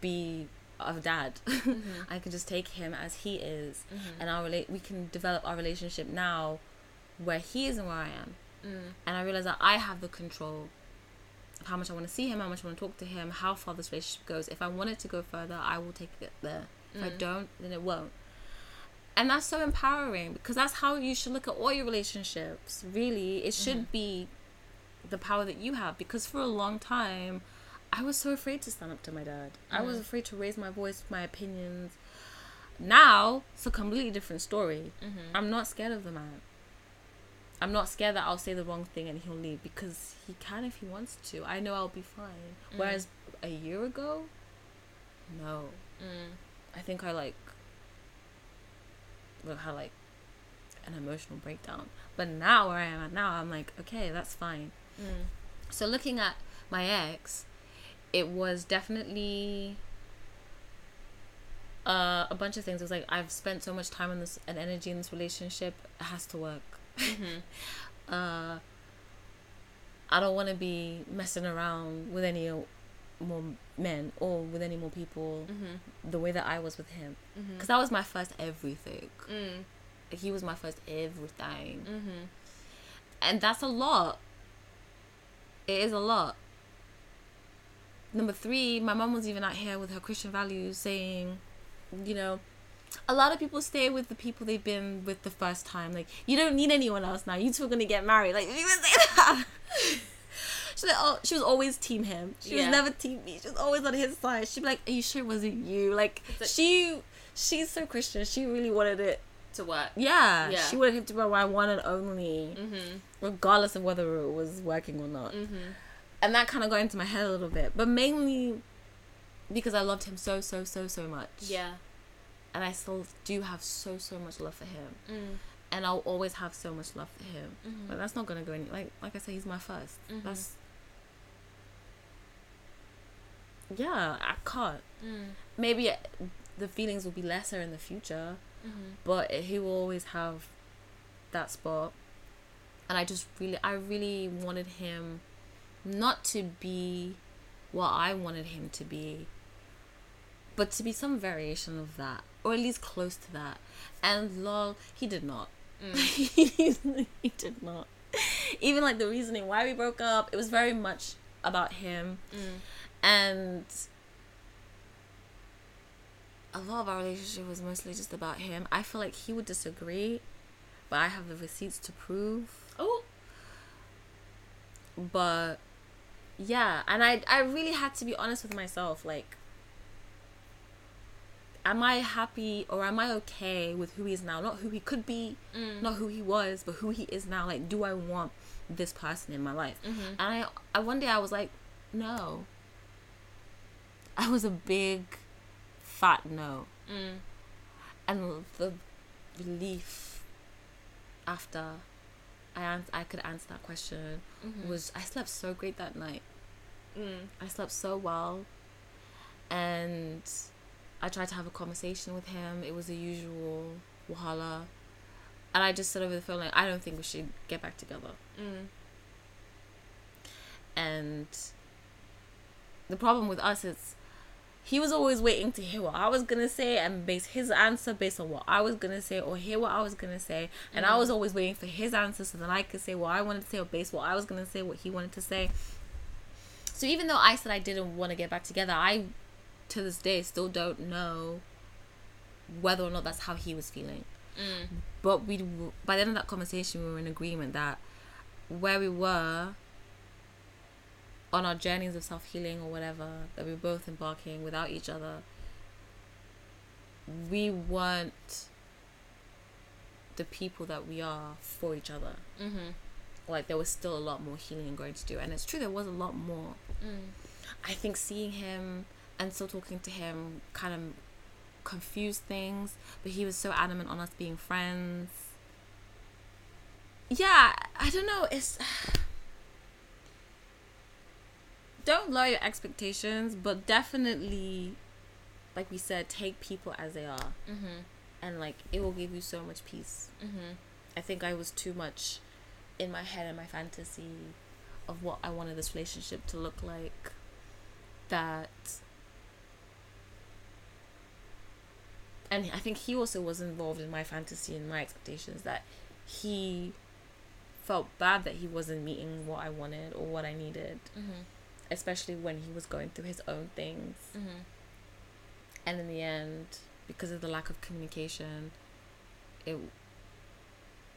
be a dad. Mm-hmm. I can just take him as he is, Mm-hmm. and our relate. We can develop our relationship now, where he is and where I am. Mm. And I realized that I have the control of how much I want to see him, how much I want to talk to him, how far this relationship goes. If I want it to go further, I will take it there. If I Mm. don't, then it won't. And that's so empowering because that's how you should look at all your relationships. Really, it should Mm-hmm. be the power that you have because for a long time, I was so afraid to stand up to my dad. I was Mhm. afraid to raise my voice, my opinions. Now, it's a completely different story. Mm-hmm. I'm not scared of the man. I'm not scared that I'll say the wrong thing and he'll leave because he can if he wants to. I know I'll be fine. Mm. Whereas a year ago, no. Mm. I think I like well, had like an emotional breakdown. But now where I am at now, I'm like, okay, that's fine. Mm. So looking at my ex, it was definitely uh, a bunch of things. It was like I've spent so much time on this and energy in this relationship. It has to work. Mm-hmm. Uh, I don't want to be messing around with any more men or with any more people Mm-hmm. the way that I was with him. Mm-hmm. Because that was my first everything. Mm. He was my first everything. Mm-hmm. And that's a lot. It is a lot. Number three, my mom was even out here with her Christian values saying, you know, a lot of people stay with the people they've been with the first time. Like, you don't need anyone else now. You two are gonna get married. Like, she would say that. She's like, oh, she was always team him. She Yeah. was never team me. She was always on his side. She'd be like, are you sure it wasn't you? Like, she, she's so Christian. She really wanted it. To work. Yeah, Yeah. she wanted him to be my one and only Mm-hmm. regardless of whether it was working or not. Mm-hmm. And that kind of got into my head a little bit, but mainly because I loved him so, so, so, so much. Yeah. And I still do have so, so much love for him. Mm. And I'll always have so much love for him. Mm-hmm. But that's not going to go any, like, like I said, he's my 1st Mhm. That's, yeah, I can't. Mm. Maybe the feelings will be lesser in the future, Mm-hmm. but he will always have that spot and i just really i really wanted him not to be what i wanted him to be but to be some variation of that or at least close to that and lol he did not Mm. he did not even like the reasoning why we broke up it was very much about him Mm. And a lot of our relationship was mostly just about him. I feel like he would disagree, but I have the receipts to prove. Oh. But yeah, and I I really had to be honest with myself. Like, am I happy or am I okay with who he is now? Not who he could be, Mm. not who he was, but who he is now. Like, do I want this person in my life? Mm-hmm. And I, I one day I was like, no. I was a big, fat no, Mm. and the relief after I ans- I could answer that question Mm-hmm. was I slept so great that night. Mm. I slept so well, and I tried to have a conversation with him. It was the usual wahala, and I just said over the phone like, I don't think we should get back together. Mm. and the problem with us is he was always waiting to hear what I was gonna say and base his answer based on what I was gonna say or hear what I was gonna say. And I was always waiting for his answer so then I could say what I wanted to say or base what I was gonna say what he wanted to say. So even though I said I didn't want to get back together I to this day still don't know whether or not that's how he was feeling. Mm. but we by the end of that conversation we were in agreement that where we were on our journeys of self-healing or whatever that we were both embarking without each other we weren't the people that we are for each other. Mm-hmm. like there was still a lot more healing and growing to do. And it's true there was a lot more. I think seeing him and still talking to him kind of confused things but he was so adamant on us being friends. Yeah i don't know it's don't lower your expectations but definitely like we said take people as they are Mm-hmm. and like it will give you so much peace Mm-hmm. I think I was too much in my head and my fantasy of what I wanted this relationship to look like that and I think he also was involved in my fantasy and my expectations that he felt bad that he wasn't meeting what I wanted or what I needed Mm-hmm. Especially when he was going through his own things Mm-hmm. and in the end because of the lack of communication it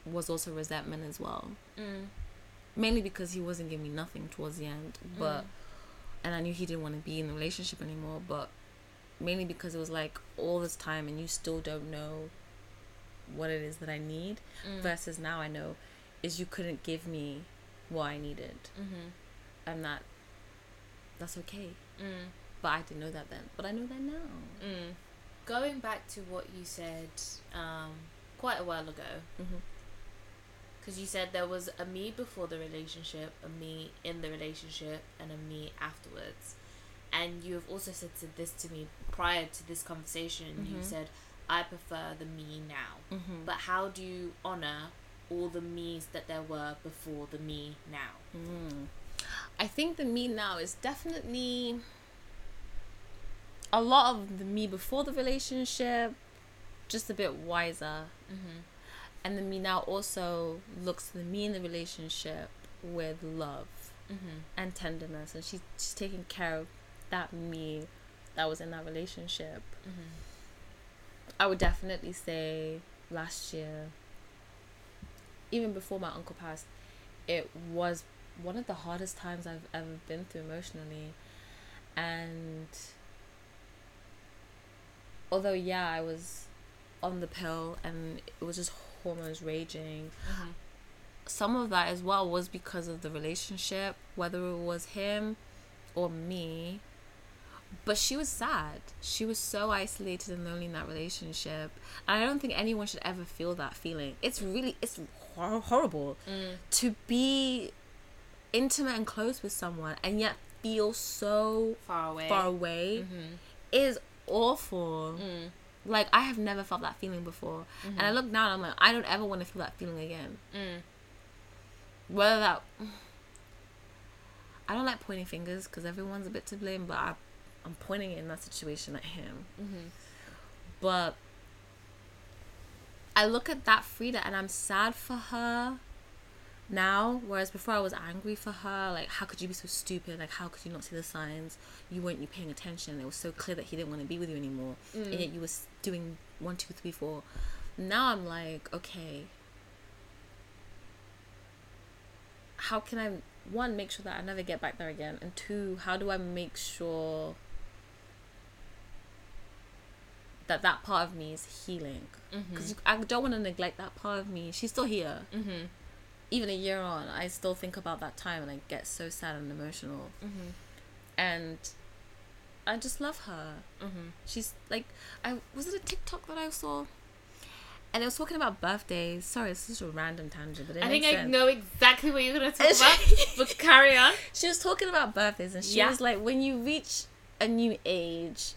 was also resentment as well Mm. mainly because he wasn't giving me nothing towards the end but Mm. and i knew he didn't want to be in the relationship anymore but mainly because it was like all this time and you still don't know what it is that i need Mm. versus now i know is you couldn't give me what i needed Mm-hmm. and that that's okay Mm. but i didn't know that then but i know that now Mm. Going back to what you said um, quite a while ago, mm-hmm. because you said there was a me before the relationship, a me in the relationship, and a me afterwards. And you have also said to this to me prior to this conversation. You Mhm. said, I prefer the me now. Mm-hmm. But how do you honor all the me's that there were before the me now? Mm. I think the me now is definitely a lot of the me before the relationship, just a bit wiser. Mm-hmm. And the me now also looks to the me in the relationship with love Mm-hmm. and tenderness. And she's, she's taking care of that me that was in that relationship. Mm-hmm. I would definitely say last year, even before my uncle passed, it was one of the hardest times I've ever been through emotionally. And although, yeah, I was on the pill and it was just hormones raging, Mm-hmm. some of that as well was because of the relationship, whether it was him or me. But she was sad. She was so isolated and lonely in that relationship. And I don't think anyone should ever feel that feeling. It's really, it's hor- horrible Mm. to be intimate and close with someone and yet feel so Far away. far away Mm-hmm. is awful. Mm. Like, I have never felt that feeling before. And I look now and I'm like, I don't ever want to feel that feeling again. Mm. whether that I don't like pointing fingers because everyone's a bit to blame, but I, I'm pointing it in that situation at him. Mm-hmm. But I look at that Frida and I'm sad for her now, whereas before I was angry for her. Like, how could you be so stupid? Like, how could you not see the signs? You weren't you paying attention? It was so clear that he didn't want to be with you anymore, and yet you were doing one, two, three, four. Now I'm like, okay, how can I one make sure that I never get back there again, and two, how do I make sure that that part of me is healing? Because I don't want to neglect that part of me. She's still here. Mm-hmm. Even a year on, I still think about that time and I get so sad and emotional. Mm-hmm. And I just love her. Mm-hmm. She's like, I was it a TikTok that I saw, and it was talking about birthdays. Sorry, this is a random tangent, but it I think I sense. know exactly what you're gonna talk about, but carry on. she was talking about birthdays and she Yeah. was like when you reach a new age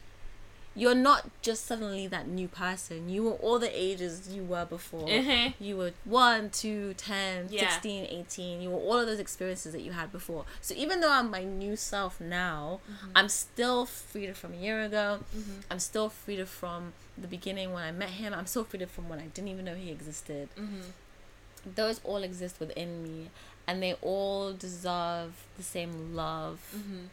you're not just suddenly that new person you were all the ages you were before Mhm. you were 1 2 10 Yeah. 16 18 you were all of those experiences that you had before so even though i'm my new self now Mm-hmm. i'm still Frida from a year ago i'm still Frida from the beginning when i met him i'm still Frida from when i didn't even know he existed Mm-hmm. those all exist within me and they all deserve the same love Mm-hmm.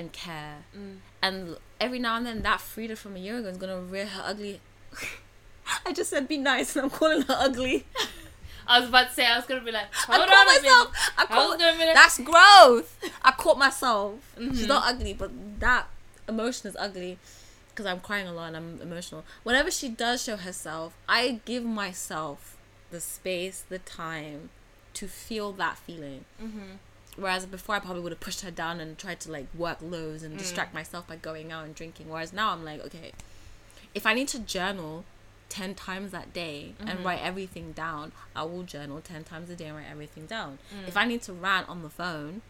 And care Mm. and every now and then that Frida from a year ago is gonna rear her ugly I just said be nice and I'm calling her ugly I was about to say I was gonna be like, I hold caught on a myself I I caught, like, that's growth I caught myself Mm-hmm. she's not ugly but that emotion is ugly because I'm crying a lot and I'm emotional whenever she does show herself I give myself the space the time to feel that feeling. Mm-hmm. Whereas before, I probably would have pushed her down and tried to like work lows and mm. distract myself by going out and drinking. Whereas now, I'm like, okay, if I need to journal 10 times that day and mm-hmm. write everything down, I will journal 10 times a day and write everything down. Mm. If I need to rant on the phone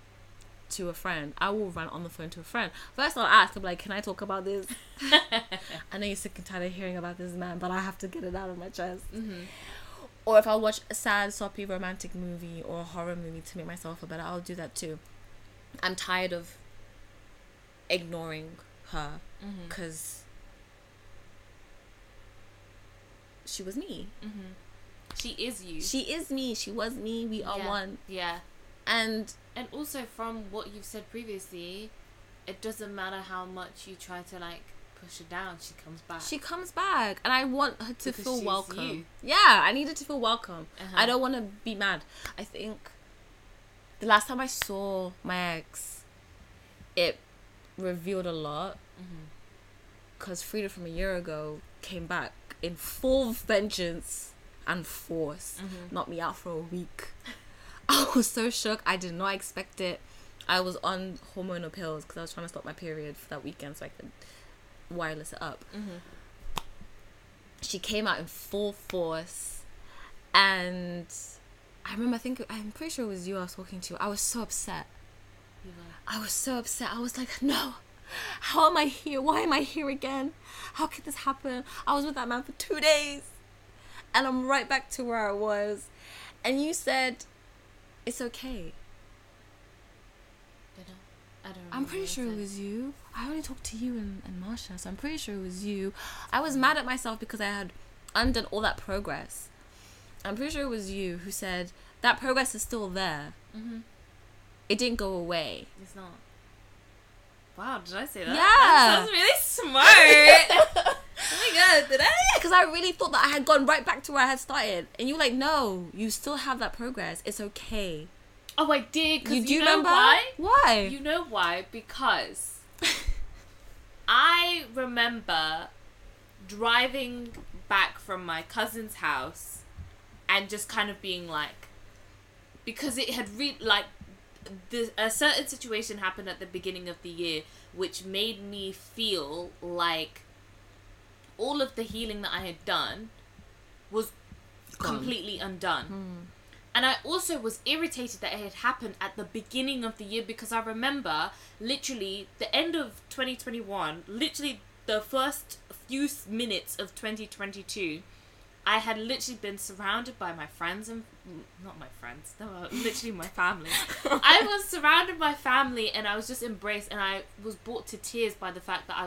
to a friend, I will rant on the phone to a friend. First, I'll ask, I'm like, can I talk about this? I know you're sick and tired of hearing about this man, but I have to get it out of my chest. Mm-hmm. Or if I watch a sad, soppy romantic movie or a horror movie to make myself feel better, I'll do that too. I'm tired of ignoring her mm-hmm. because she was me. Mm-hmm. She is you. She is me. She was me. We are yeah. one. Yeah. And And also from what you've said previously, it doesn't matter how much you try to like push her down, she comes back. she comes back, and I want her to Because feel welcome. you. Yeah, I need her to feel welcome. Uh-huh. I don't want to be mad. I think the last time I saw my ex, it revealed a lot. Mm-hmm. Because Frida from a year ago came back in full vengeance and force, Mm-hmm. knocked me out for a week. I was so shook. I did not expect it. I was on hormonal pills because I was trying to stop my period for that weekend so I could wireless it up. Mm-hmm. She came out in full force, and I remember. I think I'm pretty sure it was you I was talking to. I was so upset. Were- I was so upset. I was like, no. How am I here? Why am I here again? How could this happen? I was with that man for two days. And I'm right back to where I was. And you said, it's okay. I? Don't I'm pretty sure it was you. I only talked to you and, and Marsha, so I'm pretty sure it was you. I was mad at myself because I had undone all that progress. I'm pretty sure it was you who said, that progress is still there. Mhm. It didn't go away. It's not. Wow, did I say that? Yeah. That sounds really smart. oh my god, did I? because I really thought that I had gone right back to where I had started, and you were like, "No, you still have that progress. It's okay." Oh, I did. Cause You you, do know remember why? Why? You know why? Because I remember driving back from my cousin's house and just kind of being like, because it had re like the, a certain situation happened at the beginning of the year which made me feel like all of the healing that I had done was completely undone. Hmm. And I also was irritated that it had happened at the beginning of the year because I remember literally the end of 2021, literally the first few minutes of 2022, I had literally been surrounded by my friends and mm, not my friends, no, uh, literally my family. I was surrounded by family and I was just embraced and I was brought to tears by the fact that I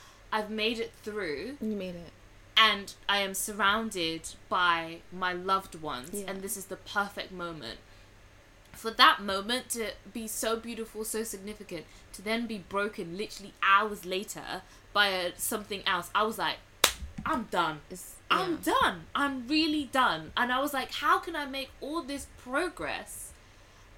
I've made it through You made it. and I am surrounded by my loved ones, Yeah. and this is the perfect moment. For that moment to be so beautiful, so significant, to then be broken literally hours later by a, something else, I was like, I'm done. It's, I'm yeah. done. I'm really done. And I was like, how can I make all this progress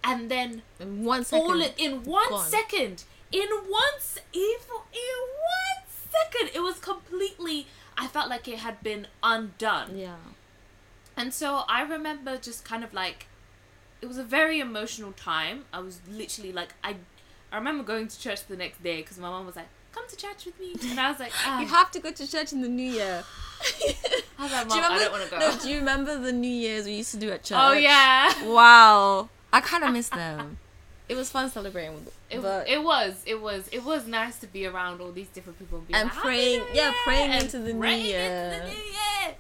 and then in one second. all it in one gone. second. In one s- in, in one second, it was completely. I felt like it had been undone, Yeah. and so I remember just kind of like, it was a very emotional time. I was literally like, I, I remember going to church the next day because my mom was like, "Come to church with me," and I was like, ah. You have to go to church in the new year. I was like, do you remember? I don't want to go. No, do you remember the New Year's we used to do at church? oh yeah. Wow. I kind of miss them. It was fun celebrating with It, but it was it was it was nice to be around all these different people and, be And like, praying- yeah, Year," praying and into the new praying into year. the new year.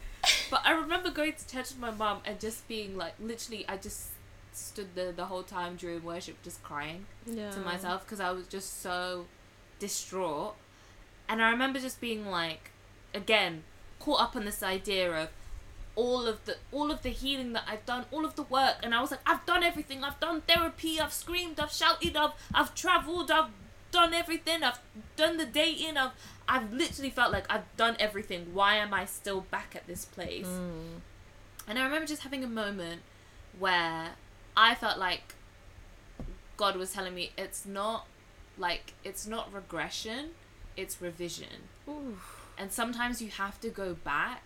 but I remember going to church with my mom and just being like, literally, I just stood there the whole time during worship, just crying yeah. to myself because I was just so distraught. And I remember just being like, again, caught up on this idea of all of the all of the healing that I've done, all of the work, and I was like, I've done everything. I've done therapy. I've screamed. I've shouted. I've I've traveled. I've done everything. I've done the dating. I've I've literally felt like I've done everything. Why am I still back at this place? Mm. And I remember just having a moment where I felt like God was telling me it's not like it's not regression, it's revision. And sometimes you have to go back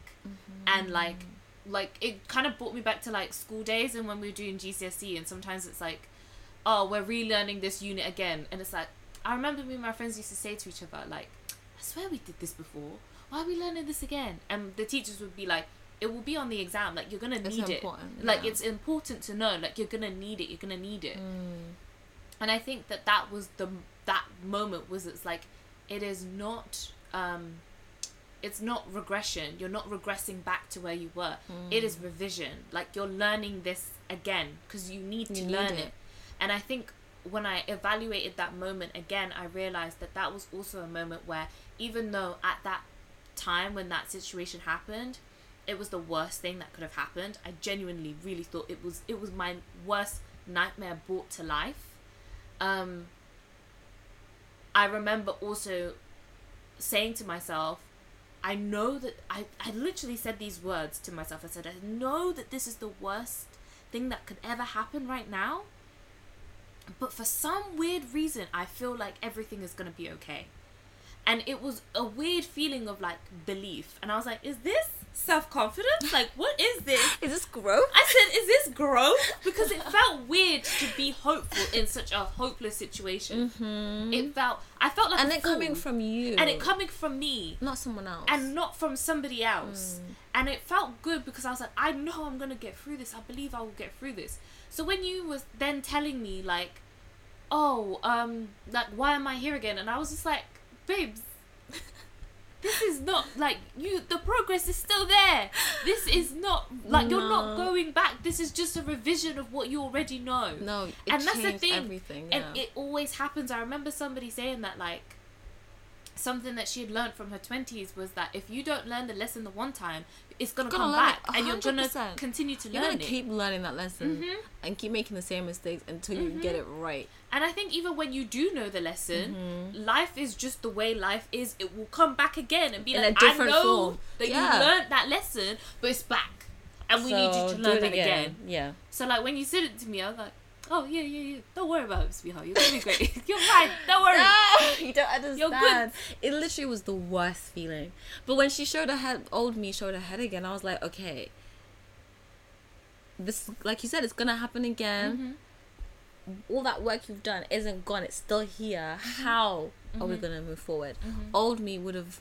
and like like it kind of brought me back to like school days and when we were doing GCSE and sometimes it's like oh we're relearning this unit again. And it's like I remember me and my friends used to say to each other like I swear we did this before. Why are we learning this again? And the teachers would be like it will be on the exam. Like you're gonna It's need important, it like yeah. it's important to know like you're gonna need it you're gonna need it. Mm. and I think that that was the that moment was it's like it is not um it's not regression. You're not regressing back to where you were. It is revision. Like you're learning this again because you need to You need learn it. it. And I think when I evaluated that moment again I realized that that was also a moment where even though at that time when that situation happened it was the worst thing that could have happened. I genuinely really thought it was it was my worst nightmare brought to life. Um I remember also saying to myself, I know that I, I literally said these words to myself. I said, I know that this is the worst thing that could ever happen right now. But for some weird reason, I feel like everything is going to be okay. And it was a weird feeling of like belief. And I was like, is this self confidence? Like, what is this? Is this growth? I said, "Is this growth?" Because it felt weird to be hopeful in such a hopeless situation. It felt, I felt like, Mm-hmm. and it coming from you. and it coming from me, not someone else. and not from somebody else. Mm. And it felt good because I was like, I know I'm gonna get through this. I believe I will get through this. So when you was then telling me like, oh, um, like why am I here again? And I was just like, babes. This is not like you. The progress is still there. This is not like you're not going back. This is just a revision of what you already know. no, it and that's the changed thing. everything. And it always happens. I remember somebody saying that like something that she had learned from her twenties was that if you don't learn the lesson the one time, it's gonna, gonna come back, and you're gonna 100%. continue to learn. You're gonna it. keep learning that lesson Mhm. and keep making the same mistakes until you get it right. And I think even when you do know the lesson, Mm-hmm. life is just the way life is. It will come back again and be In a like, different I know form. that Yeah. you learned that lesson, but it's back, and we need you to learn it that again. Yeah. So like when you said it to me, I was like, oh yeah, yeah, yeah. Don't worry about it, sweetheart. You're gonna be great. You're fine. Don't worry. you don't understand. You're good. It literally was the worst feeling. But when she showed her head, old me showed her head again, I was like, okay, this, like you said, it's gonna happen again. Mm-hmm. All that work you've done isn't gone. It's still here. Mm-hmm. How are we gonna move forward? Old me would have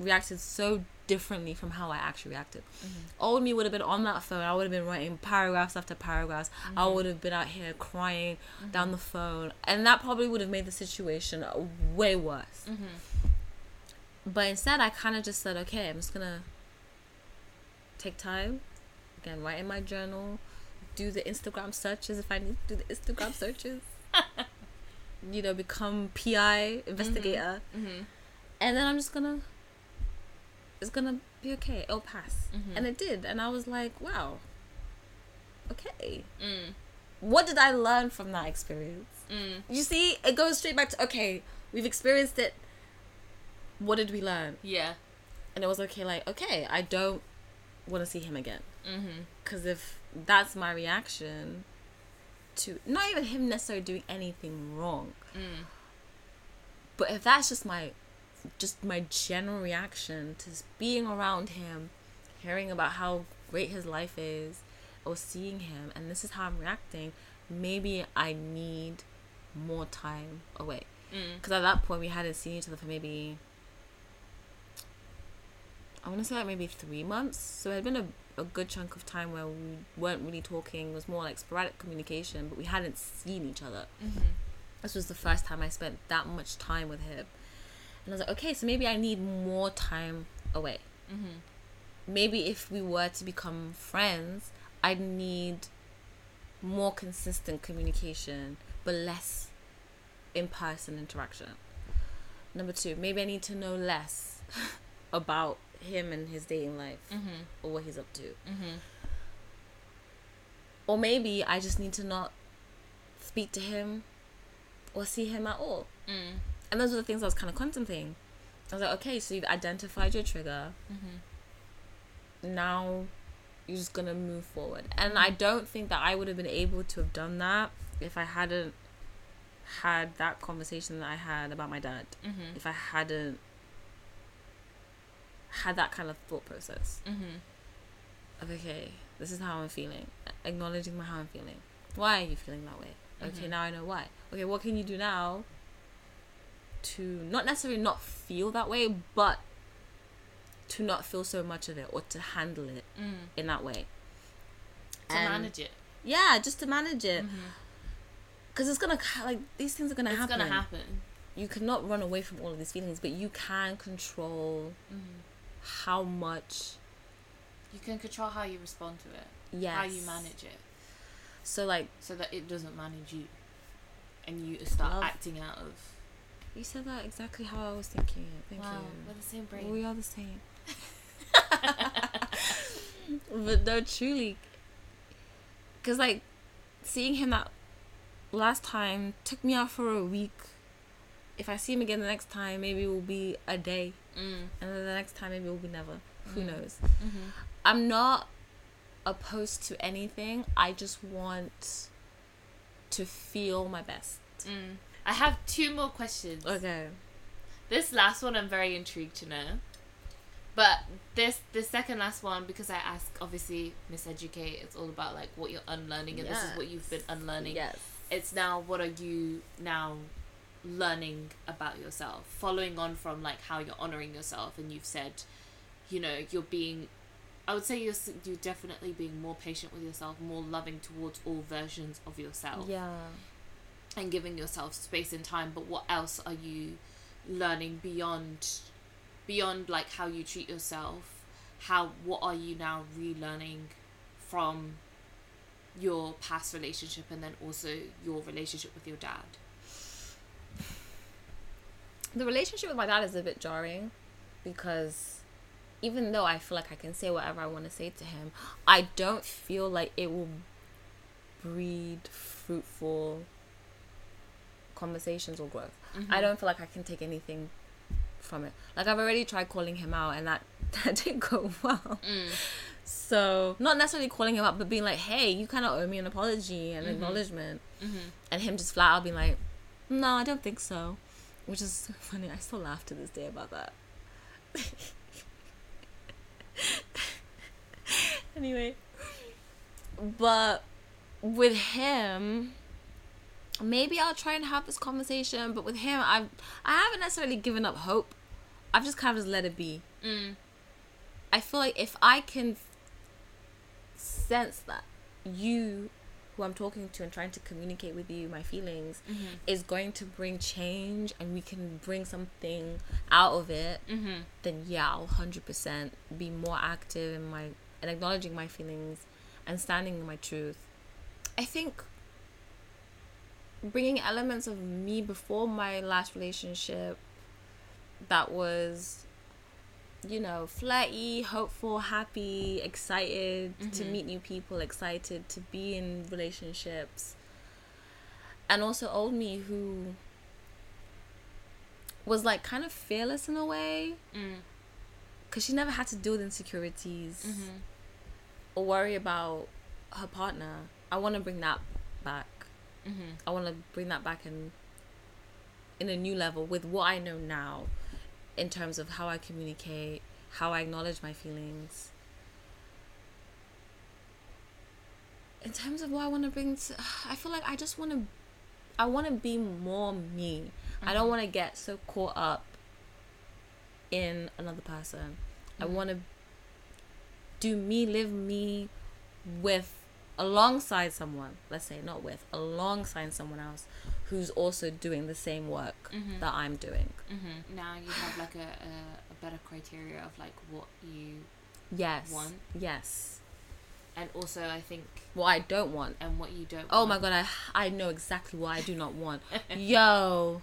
reacted so differently from how I actually reacted. Mm-hmm. Old me would have been on that phone. I would have been writing paragraphs after paragraphs. I Mm-hmm. would have been out here crying down the phone, and that probably would have made the situation way worse. Mm-hmm. But instead, I kind of just said, okay, I'm just gonna take time, again, write in my journal, do the Instagram searches if I need to do the Instagram searches. you know, become PI investigator, Mm-hmm. and then I'm just gonna. It's gonna be okay. It'll pass, and it did. And I was like, wow. Okay. Mm. What did I learn from that experience? Mm. You see, it goes straight back to okay, we've experienced it. What did we learn? Yeah. And it was okay, like, okay, I don't want to see him again. Mm-hmm. Because if that's my reaction to not even him necessarily doing anything wrong, Mm. but if that's just my just my general reaction to being around him, hearing about how great his life is, or seeing him, and this is how I'm reacting, maybe I need more time away. Mm. Because at that point, we hadn't seen each other for maybe I want to say like maybe three months. So it had been a, a good chunk of time where we weren't really talking. It was more like sporadic communication, but we hadn't seen each other. Mm-hmm. This was the first time I spent that much time with him. And I was like, okay, so maybe I need more time away. Mm-hmm. Maybe if we were to become friends, I'd need more consistent communication, but less in person interaction. Number two, maybe I need to know less about him and his dating life Mm-hmm. or what he's up to. Mm-hmm. Or maybe I just need to not speak to him or see him at all. Mm. And those are the things I was kind of contemplating. I was like, okay, so you've identified your trigger. Mm-hmm. Now you're just gonna move forward. And I don't think that I would have been able to have done that if I hadn't had that conversation that I had about my dad. Mm-hmm. If I hadn't had that kind of thought process Mm-hmm. of okay, this is how I'm feeling. Acknowledging my how I'm feeling. Why are you feeling that way? Okay, Mhm. now I know why. Okay, what can you do now to not necessarily not feel that way, but to not feel so much of it or to handle it Mm. in that way. To And- manage it. Yeah, just to manage it. Because it's gonna, like, these things are gonna happen. It's gonna happen. You cannot run away from all of these feelings, but you can control Mm-hmm. how much. You can control how you respond to it, Yes. how you manage it, So, like, so that it doesn't manage you, and you start Love. acting out of. You said that exactly how I was thinking it. Thank wow, you. we're the same brain. We are the same. but no, truly. Because, like, seeing him that last time took me out for a week. If I see him again the next time, maybe it will be a day. Mm. And then the next time, maybe it will be never. Who Mm. knows? Mm-hmm. I'm not opposed to anything. I just want to feel my best. Mm. I have two more questions. Okay. This last one I'm very intrigued to know. But this the second last one because I ask obviously miseducate it's all about like what you're unlearning and this is what you've been unlearning. Yes. It's now what are you now learning about yourself? Following on from like how you're honoring yourself and you've said, you know, you're being I would say you're you're definitely being more patient with yourself, more loving towards all versions of yourself Yeah. And giving yourself space and time but what else are you learning beyond beyond like how you treat yourself? How what are you now relearning from your past relationship and then also your relationship with your dad? The relationship with my dad is a bit jarring because even though I feel like I can say whatever I want to say to him, I don't feel like it will breed fruitful conversations or growth. I mm-hmm. don't feel like I can take anything from it. Like I've already tried calling him out and that, that didn't go well. Mm. So not necessarily calling him out, but being like, "Hey, you kind of owe me an apology and mm-hmm. acknowledgement," mm-hmm. and him just flat out being like, "No, I don't think so," which is so funny. I still laugh to this day about that. anyway, but with him, maybe I'll try and have this conversation. But with him, I've I haven't necessarily given up hope. I've just kind of just let it be. mm. I feel like if I can sense that you, who I'm talking to and trying to communicate with you, my feelings, is going to bring change and we can bring something out of it, mm-hmm. then yeah, I'll 100% be more active in my and acknowledging my feelings and standing in my truth. I think bringing elements of me before my last relationship that was you know flirty hopeful happy excited to meet new people excited to be in relationships and also old me who was like kind of fearless in a way Mm. because she never had to deal with insecurities Mm-hmm. or worry about her partner i want to bring that back Mm-hmm. I want to bring that back in in a new level with what I know now in terms of how I communicate, how I acknowledge my feelings. In terms of what I want to bring to I feel like I just want to I want to be more me. I don't want to get so caught up in another person. I want to do me, live me with alongside someone. Let's say not with, alongside someone else who's also doing the same work Mm-hmm. that I'm doing. Now you have like a, a, a better criteria of like what you Yes. Want. Yes. and also I think What I don't want. and what you don't. Oh my god, I I know exactly what I do not want. Yo.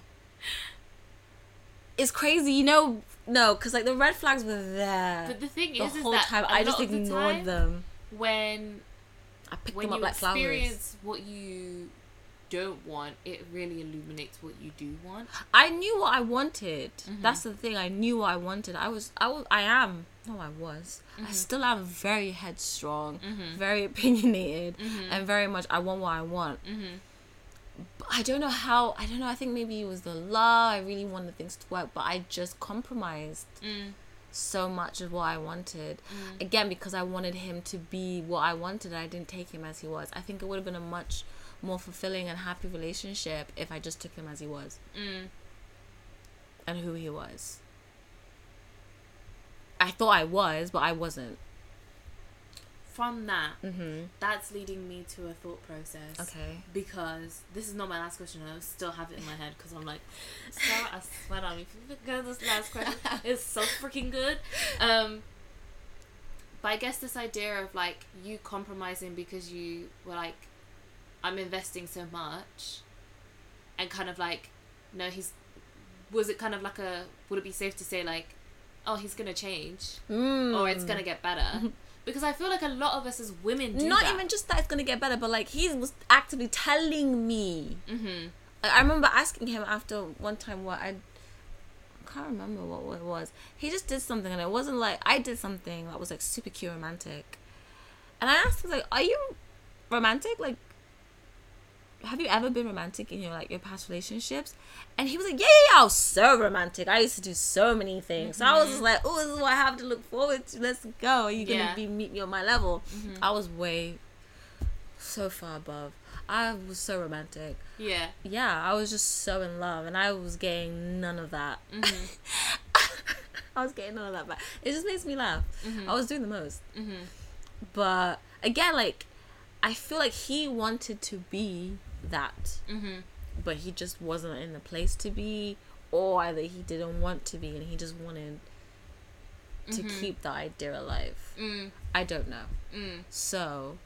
It's crazy, you know. No, because like the red flags were there But the thing the is, is whole that time. I just of the ignored time, them. when I picked when them up you like flowers. experience what you don't want, it really illuminates what you do want. I knew what I wanted. Mm-hmm. That's the thing. I knew what I wanted. I was. I was. I am. No, I was. Mm-hmm. I still am very headstrong, very opinionated, Mm-hmm. and very much. I want what I want. But I don't know how. I don't know. I think maybe it was the law. I really wanted things to work, but I just compromised Mm. So much of what I wanted. Again, because I wanted him to be what I wanted. I didn't take him as he was. I think it would have been a much more fulfilling and happy relationship if I just took him as he was Mm. and who he was. I thought I was, but I wasn't. From that, Mm-hmm. that's leading me to a thought process. Okay. Because this is not my last question. I still have it in my head because I'm like, Sarah, I swear on you this last question, it's so freaking good. Um, but I guess this idea of like you compromising because you were like, I'm investing so much, and kind of like, no, he's. Was it kind of like a? Would it be safe to say like, oh, he's gonna change, Mm. or it's gonna get better? Because I feel like a lot of us as women do Not that. even just that it's gonna get better, but like he was actively telling me. Mm-hmm. I I remember asking him after one time what I. I can't remember what it was. He just did something, and it wasn't like I did something that was like super cute romantic. And I asked him like, "Are you romantic? Like, have you ever been romantic in your like your past relationships?" And he was like, "Yeah, yeah, yeah I was so romantic. I used to do so many things. So I was mm-hmm. like, oh, this is what I have to look forward to. Let's go. Are you gonna Yeah. be meet me on my level?" Mm-hmm. I was way so far above. I was so romantic Yeah. yeah, I was just so in love, and I was getting none of that. Mm-hmm. I was getting none of that but It just makes me laugh. I was doing the most, but again, like I feel like he wanted to be that, mm-hmm. but he just wasn't in the place to be, or either he didn't want to be, and he just wanted to mm-hmm. keep the idea alive. Mm. I don't know. Mm. So,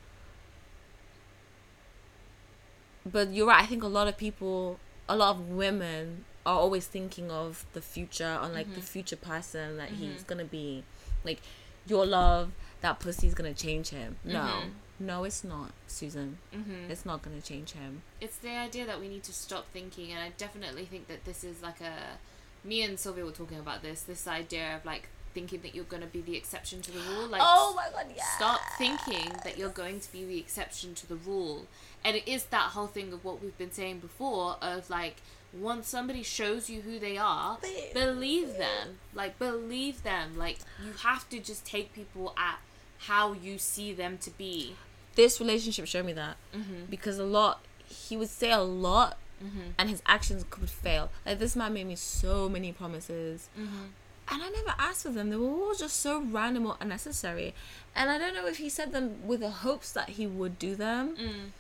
but you're right. I think a lot of people, a lot of women are always thinking of the future on like the mm-hmm. future person that he's gonna be. Like, your love, that pussy's gonna change him. No, no, it's not, Susan. Mm-hmm. It's not gonna change him. It's the idea that we need to stop thinking, and I definitely think that this is like a. Me and Sylvia were talking about this. This idea of like thinking that you're going to be the exception to the rule. Like, oh my god, yeah. stop thinking that you're going to be the exception to the rule. And it is that whole thing of what we've been saying before of like once somebody shows you who they are, believe them. Like believe them. Like you have to just take people at how you see them to be. This relationship showed me that mm-hmm. because a lot he would say a lot. Mm-hmm. And his actions could fail. Like this man made me so many promises, mm-hmm. and I never asked for them. They were all just so random or unnecessary. And I don't know if he said them with the hopes that he would do them, mm.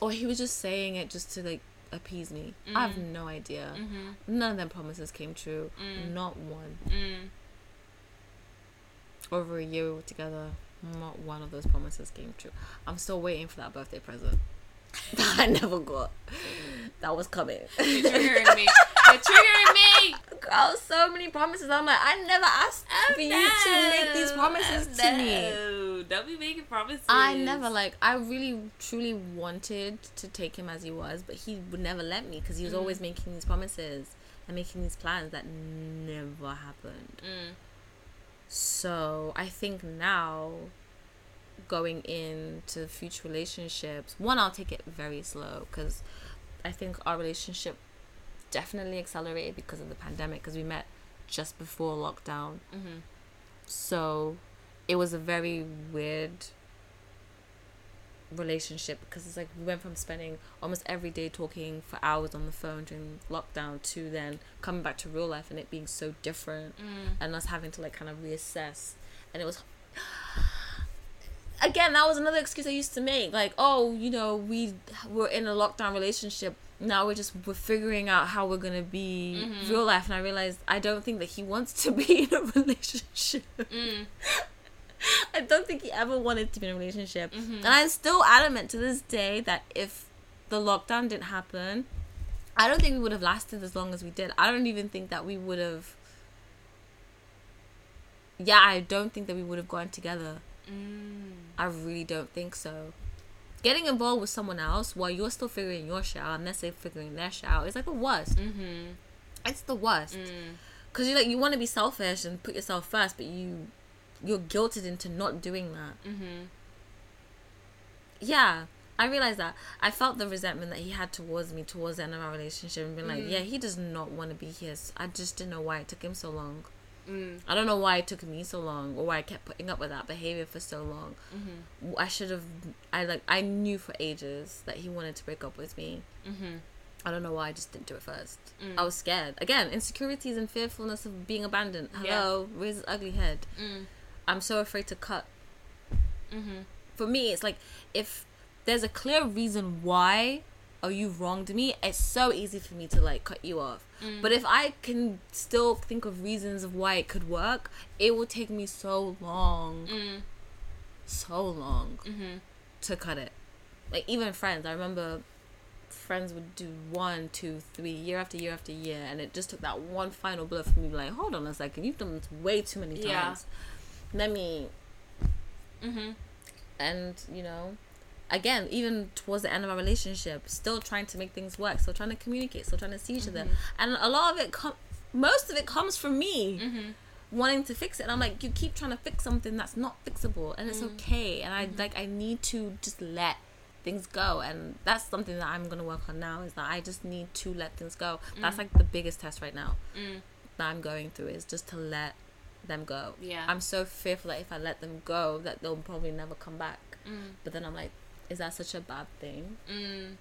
or he was just saying it just to like appease me. I have no idea. None of them promises came true. Mm. Not one. Mm. Over a year we were together. Not one of those promises came true. I'm still waiting for that birthday present that I never got. That was coming. You're triggering me. You're triggering me. Girl, so many promises. I'm like, I never asked oh, for you to make these promises to me. No, don't be making promises. I never like. I really, truly wanted to take him as he was, but he would never let me because he was mm. always making these promises and making these plans that never happened. Mm. So I think now, going into future relationships, one, I'll take it very slow because I think our relationship definitely accelerated because of the pandemic because we met just before lockdown. Mm-hmm. So it was a very weird relationship because it's like we went from spending almost every day talking for hours on the phone during lockdown to then coming back to real life and it being so different mm. and us having to like kind of reassess. And it was again that was another excuse i used to make like oh you know we were in a lockdown relationship. Now we're just we're figuring out how we're gonna be mm-hmm. real life. And i realized i don't think that he wants to be in a relationship mm. i don't think he ever wanted to be in a relationship mm-hmm. and i'm still adamant to this day that if the lockdown didn't happen i don't think we would have lasted as long as we did i don't even think that we would have yeah i don't think that we would have gone together mm. I really don't think so. Getting involved with someone else while you're still figuring your shit out and they're still figuring their shit out is like the worst. Mm-hmm. It's the worst. Mm. Cause you like you want to be selfish and put yourself first, but you you're guilted into not doing that. Mm-hmm. Yeah, I realized that. I felt the resentment that he had towards me towards the end of our relationship, and been like, yeah, he does not want to be here. I just didn't know why it took him so long. I don't know why it took me so long or why I kept putting up with that behavior for so long. Mm-hmm. I should have. I like. I knew for ages that he wanted to break up with me. Mm-hmm. I don't know why I just didn't do it first. Mm. I was scared. Again, insecurities and fearfulness of being abandoned. Yeah. Hello, raise its ugly head. Mm. I'm so afraid to cut. Mm-hmm. For me, it's like if there's a clear reason why or you wronged me, it's so easy for me to like cut you off. Mm. But if I can still think of reasons of why it could work, it will take me so long, Mm. so long Mm-hmm. to cut it. Like even friends, I remember friends would do one, two, three, year after year after year, and it just took that one final blow for me. to be Like, hold on a second, you've done this way too many Yeah. Let me Mm-hmm. and you know again even towards the end of our relationship still trying to make things work still trying to communicate still trying to see each other. And a lot of it com- most of it comes from me Mm-hmm. wanting to fix it. And i'm like you keep trying to fix something that's not fixable and it's okay. And i like i need to just let things go. And that's something that i'm gonna work on now is that i just need to let things go. That's like the biggest test right now Mm. that i'm going through is just to let them go Yeah. i'm so fearful that if i let them go that they'll probably never come back Mm. but then I'm like, is that such a bad thing? Mm.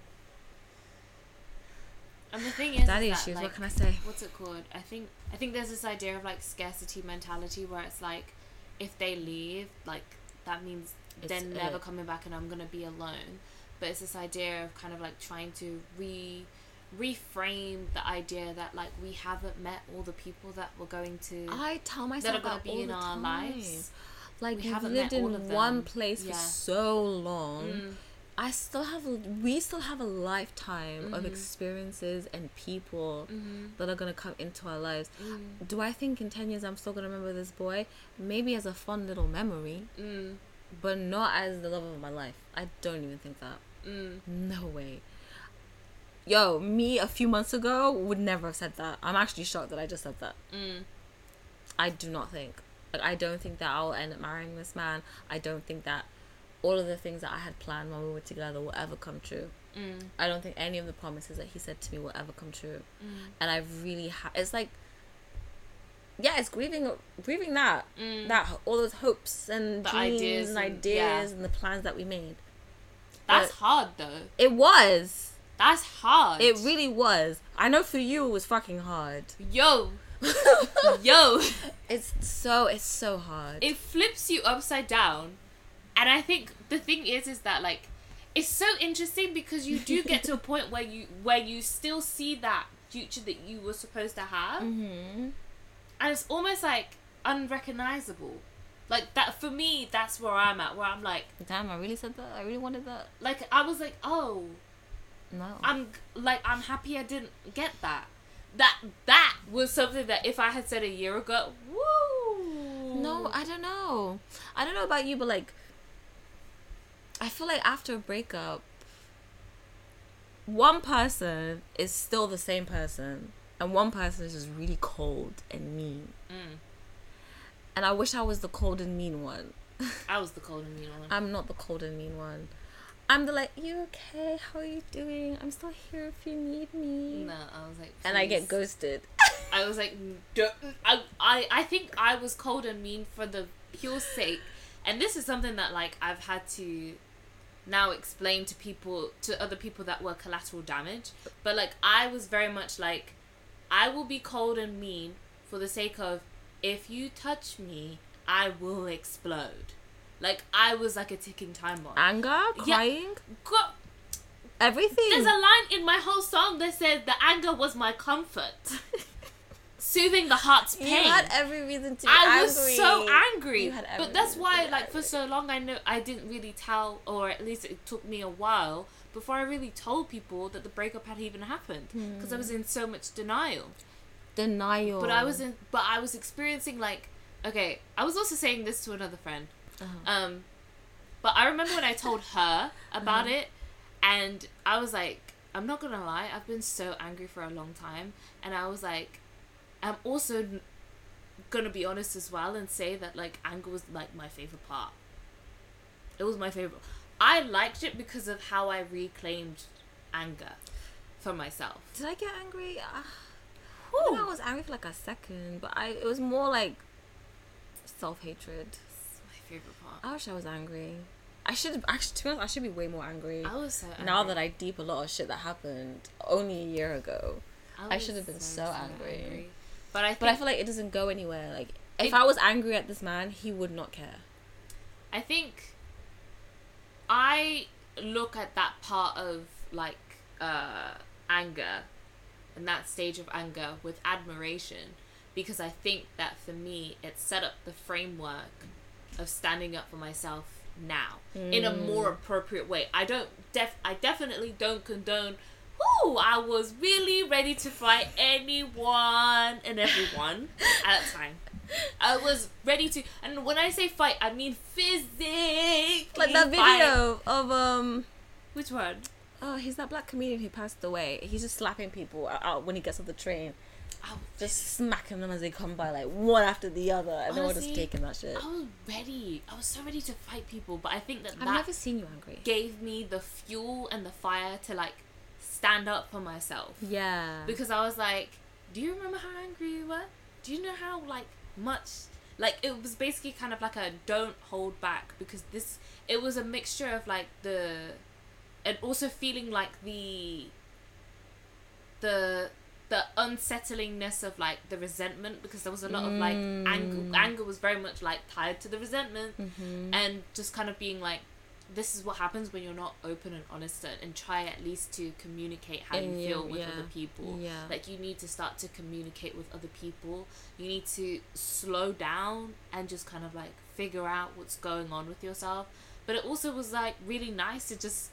And the thing is, Daddy is that, issues. like, what can I say? what's it called? I think I think there's this idea of like scarcity mentality where it's like if they leave, like that means It's they're never coming back and I'm gonna be alone. But it's this idea of kind of like trying to re reframe the idea that like we haven't met all the people that we're going to I tell myself that are gonna be all in our time. lives. Like We haven't lived of in one place for so long. Mm. I still have, we still have a lifetime of Mhm. experiences and people Mhm. that are gonna come into our lives. Mm. Do I think in ten years I'm still gonna remember this boy? Maybe as a fun little memory, Mm. but not as the love of my life. I don't even think that. Mm. No way. Yo, me a few months ago would never have said that. I'm actually shocked that I just said that. Mm. I do not think. Like, I don't think that I'll end up marrying this man. I don't think that all of the things that I had planned when we were together will ever come true. Mm. I don't think any of the promises that he said to me will ever come true. Mm. And I really ha- it's like yeah, it's grieving grieving that Mm. that all those hopes and The dreams ideas and and- ideas yeah. and the plans that we made. That's But- hard though. It was. That's hard. It really was. I know for you it was fucking hard. Yo. Yo. It's so it's so hard. It flips you upside down. And I think the thing is is that like it's so interesting because you do get to a point where you where you still see that future that you were supposed to have. mm-hmm. And it's almost like unrecognizable. Like that for me that's where I'm at where I'm like Damn, I really said that. I really wanted that. like I was like, "Oh, No. I'm like I'm happy I didn't get that." That that was something that if I had said a year ago, woo. No, I don't know. I don't know about you, but like, I feel like after a breakup, one person is still the same person, and one person is just really cold and mean. Mm. And I wish I was the cold and mean one. I was the cold and mean one. I'm not the cold and mean one. I'm the like, you okay? How are you doing? I'm still here if you need me. No, I was like, And I get ghosted. I was like, I, I think I was cold and mean for the pure sake, and this is something that like I've had to now explain to people to other people that were collateral damage. But like I was very much like I will be cold and mean for the sake of if you touch me, I will explode. Like I was like a ticking time bomb. Anger, Yeah. crying, Go- everything. There's a line in my whole song that says the anger was my comfort. Soothing the heart's pain. you had every reason to be I angry. was so angry. You had every But that's why like for so long I know I didn't really tell or at least it took me a while before I really told people that the breakup had even happened hmm. because I was in so much denial. denial. But I was in but I was experiencing like okay, I was also saying this to another friend. Uh-huh. Um but I remember when I told her about Uh-huh. it and I was like I'm not to lie, I've been so angry for a long time and I was like I'm also gonna be honest as well and say that like anger was like my favorite part. It was my favorite. I liked it because of how I reclaimed anger for myself. Did I get angry? Uh, I think I was angry for like a second, but I it was more like self hatred. It's my favorite part. I wish I was angry. I should actually, to be honest, I should be way more angry. I was so angry. now that I deep a lot of shit that happened only a year ago. I was should have been so angry. But I But I feel like it doesn't go anywhere. Like if It- I was angry at this man, he would not care. I think I look at that part of like uh, anger and that stage of anger with admiration because I think that for me it set up the framework of standing up for myself now in a mm. more appropriate way. I don't def I definitely don't condone Ooh, I was really ready to fight anyone and everyone at that time. I was ready to, and when I say fight, I mean physically. Like that fight. video of um Which one? oh he's that black comedian who passed away. He's just slapping people out- out when he gets off the train, I, just smacking them as they come by like one after the other, and they're all just taking that shit. I was ready. I was so ready to fight people, but I think that I've that never seen you angry. gave me the fuel and the fire to like stand up for myself. Yeah. because I was like, "Do you remember how angry you were? Do you know how like much like it was basically kind of like a don't hold back because this it was a mixture of like the and also feeling like the the the unsettlingness of like the resentment because there was a lot of like anger mm. anger was very much like tied to the resentment mm-hmm. and just kind of being like this is what happens when you're not open and honest and, try at least to communicate how And you you- feel with yeah. other people Yeah. like you need to start to communicate with other people you need to slow down and just kind of like figure out what's going on with yourself but it also was like really nice to just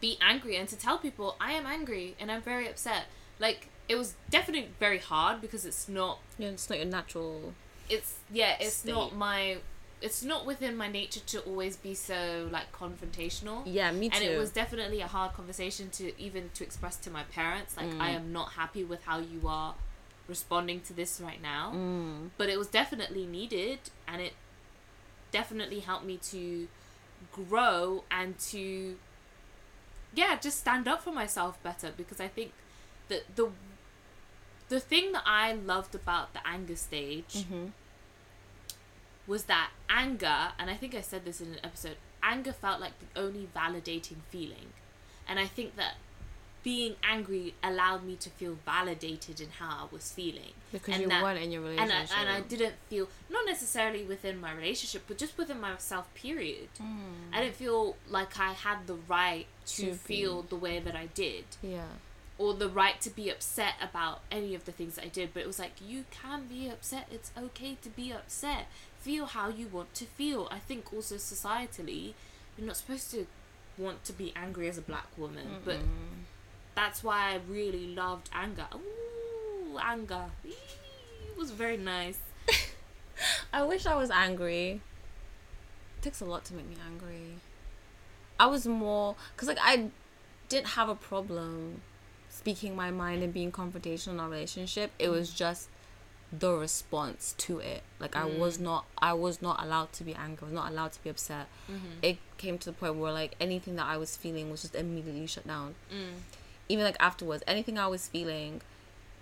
be angry and to tell people I am angry and I'm very upset. Like it was definitely very hard because it's not yeah, it's not your natural. it's yeah, it's State. not my it's not within my nature to always be so like confrontational. Yeah, me too. And it was definitely a hard conversation to even to express to my parents like Mm. I am not happy with how you are responding to this right now. Mm. But it was definitely needed and it definitely helped me to grow and to yeah, just stand up for myself better because I think that the the thing that I loved about the anger stage Mm-hmm. was that anger, and I think I said this in an episode, anger felt like the only validating feeling. And I think that being angry allowed me to feel validated in how I was feeling. Because And you that- weren't in your And relationship. I, and I didn't feel, not necessarily within my relationship, but just within myself, period. I didn't feel like I had the right to, To be- feel the way that I did Yeah. Or the right to be upset about any of the things that I did, but it was like you can be upset. It's okay to be upset. Feel how you want to feel. I think also societally, you're not supposed to want to be angry as a black woman, but that's why I really loved anger. Ooh, anger. Eee, It was very nice. I wish I was angry. It takes a lot to make me angry. I was more because like I didn't have a problem speaking my mind and being confrontational in our relationship. It was just the response to it. Like I was mm. not I was not allowed to be angry. I was not allowed to be upset. Mm-hmm. It came to the point where like anything that I was feeling was just immediately shut down. Mm. Even like afterwards, anything I was feeling,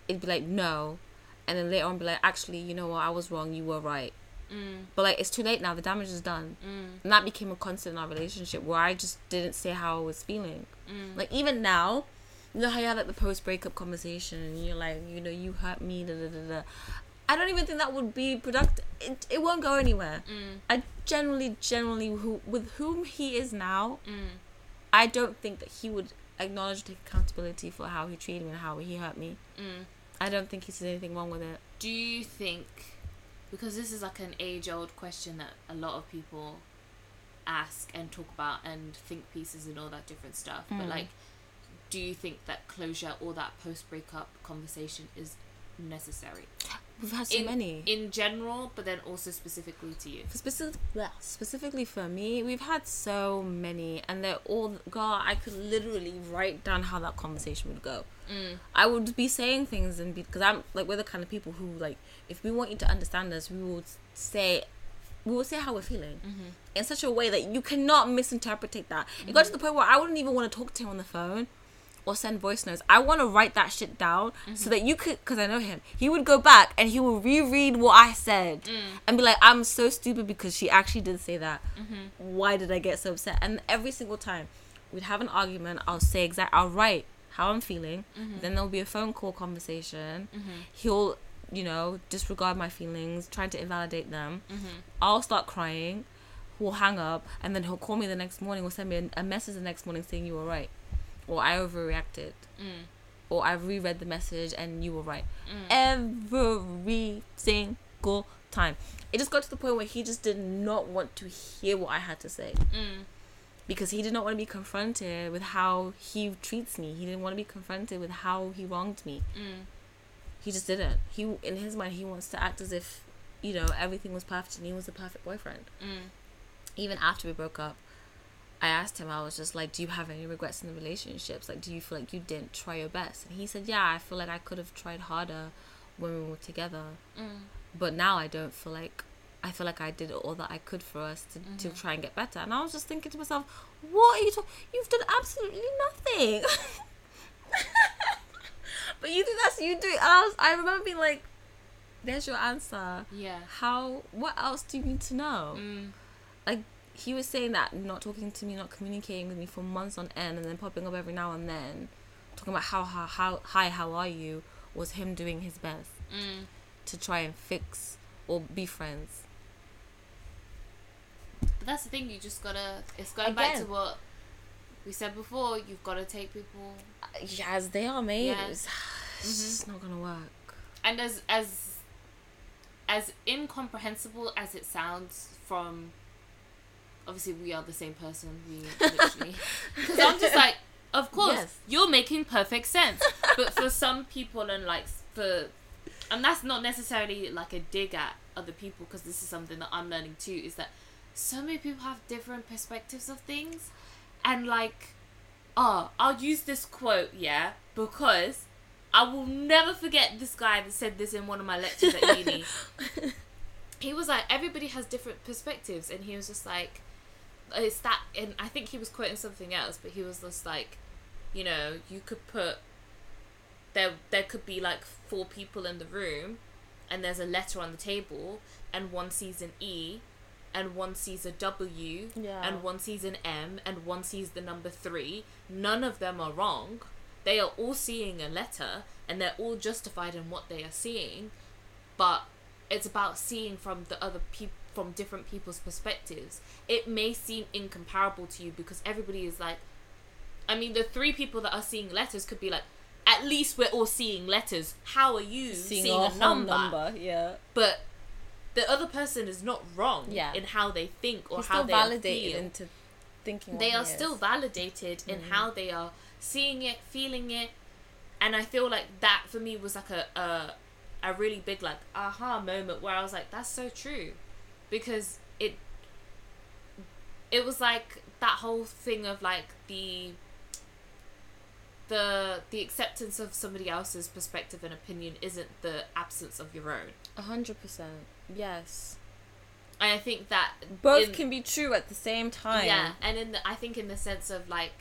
it'd be like no, and then later on be like actually you know what I was wrong. You were right mm. But like it's too late now. The damage is done, and that became a constant in our relationship where I just didn't say how I was feeling. Like even now, you know how you like the post breakup conversation, and you're like, you know, you hurt me. Da, da, da, da. I don't even think that would be productive. It, it won't go anywhere. Mm. I generally, generally, who with whom he is now, mm. I don't think that he would acknowledge take accountability for how he treated me and how he hurt me. Mm. I don't think he sees anything wrong with it. Do you think because this is like an age old question that a lot of people ask and talk about and think pieces and all that different stuff, but like do you think that closure or that post breakup conversation is necessary? We've had so in, many. in general, but then also specifically to you. For specific, yeah, specifically for me, we've had so many, and they're all. God, I could literally write down how that conversation would go. Mm. I would be saying things, and because I'm like we're the kind of people who like if we want you to understand us, we will say. We will say how we're feeling mm-hmm. in such a way that you cannot misinterpret that. It got to mm-hmm. the point where I wouldn't even want to talk to him on the phone or send voice notes. I want to write that shit down so mm-hmm. that you could, because I know him. He would go back and he will reread what I said mm. and be like, "I'm so stupid because she actually did say that. Mm-hmm. Why did I get so upset?" And every single time we'd have an argument, I'll say exact. I'll write how I'm feeling. Mm-hmm. Then there'll be a phone call conversation. He'll, you know, disregard my feelings, trying to invalidate them. I'll start crying. We'll hang up, and then he'll call me the next morning or send me a, a message the next morning saying you were right or I overreacted, mm. or I reread the message and you were right. Mm. Every single time. It just got to the point where he just did not want to hear what I had to say. Mm. Because he did not want to be confronted with how he treats me. He didn't want to be confronted with how he wronged me. He just didn't. He in his mind he wants to act as if, you know, everything was perfect and he was the perfect boyfriend. Even after we broke up, I asked him, I was just like, Do you have any regrets in the relationships? Like, do you feel like you didn't try your best? And he said, Yeah, I feel like I could have tried harder when we were together. But now I don't feel like, I feel like I did all that I could for us to, to try and get better. And I was just thinking to myself, What are you talking? You've done absolutely nothing. but you think that's you do. And I, was, I remember being like, There's your answer. Yeah. How, what else do you need to know? Mm. He was saying that not talking to me, not communicating with me for months on end, and then popping up every now and then, talking about how how, how hi how are you was him doing his best Mm. to try and fix or be friends. But that's the thing. You just gotta. It's going back to what we said before. You've got to take people, Yeah, as they are made, Yeah. it's, it's just not gonna work. and as as as incomprehensible as it sounds from. Obviously, we are the same person. We literally, because I'm just like, of course, Yes. you're making perfect sense. But for some people, and like for, and that's not necessarily like a dig at other people, because this is something that I'm learning too. Is that so many people have different perspectives of things, and like, oh, I'll use this quote, yeah, because I will never forget this guy that said this in one of my lectures at uni. he was like, everybody has different perspectives, and he was just like, it's that, and I think he was quoting something else, but he was just like, you know, you could put there, there could be like four people in the room, and there's a letter on the table, and one sees an E, and one sees a W, Yeah. and one sees an M, and one sees the number three. None of them are wrong. They are all seeing a letter, and they're all justified in what they are seeing, but it's about seeing from the other people from different people's perspectives. It may seem incomparable to you because everybody is like I mean the three people that are seeing letters could be like at least we're all seeing letters. How are you seeing, a, number? number? yeah. But the other person is not wrong Yeah. in how they think or He's how they validated feel. into thinking. They he are is. still validated in Mm. how they are seeing it, feeling it, and I feel like that for me was like a a, a really big like aha moment where I was like, that's so true, because it it was like that whole thing of like the the the acceptance of somebody else's perspective and opinion isn't the absence of your own. A hundred percent. Yes. And I think that Both in- can be true at the same time. Yeah, and in the, I think in the sense of like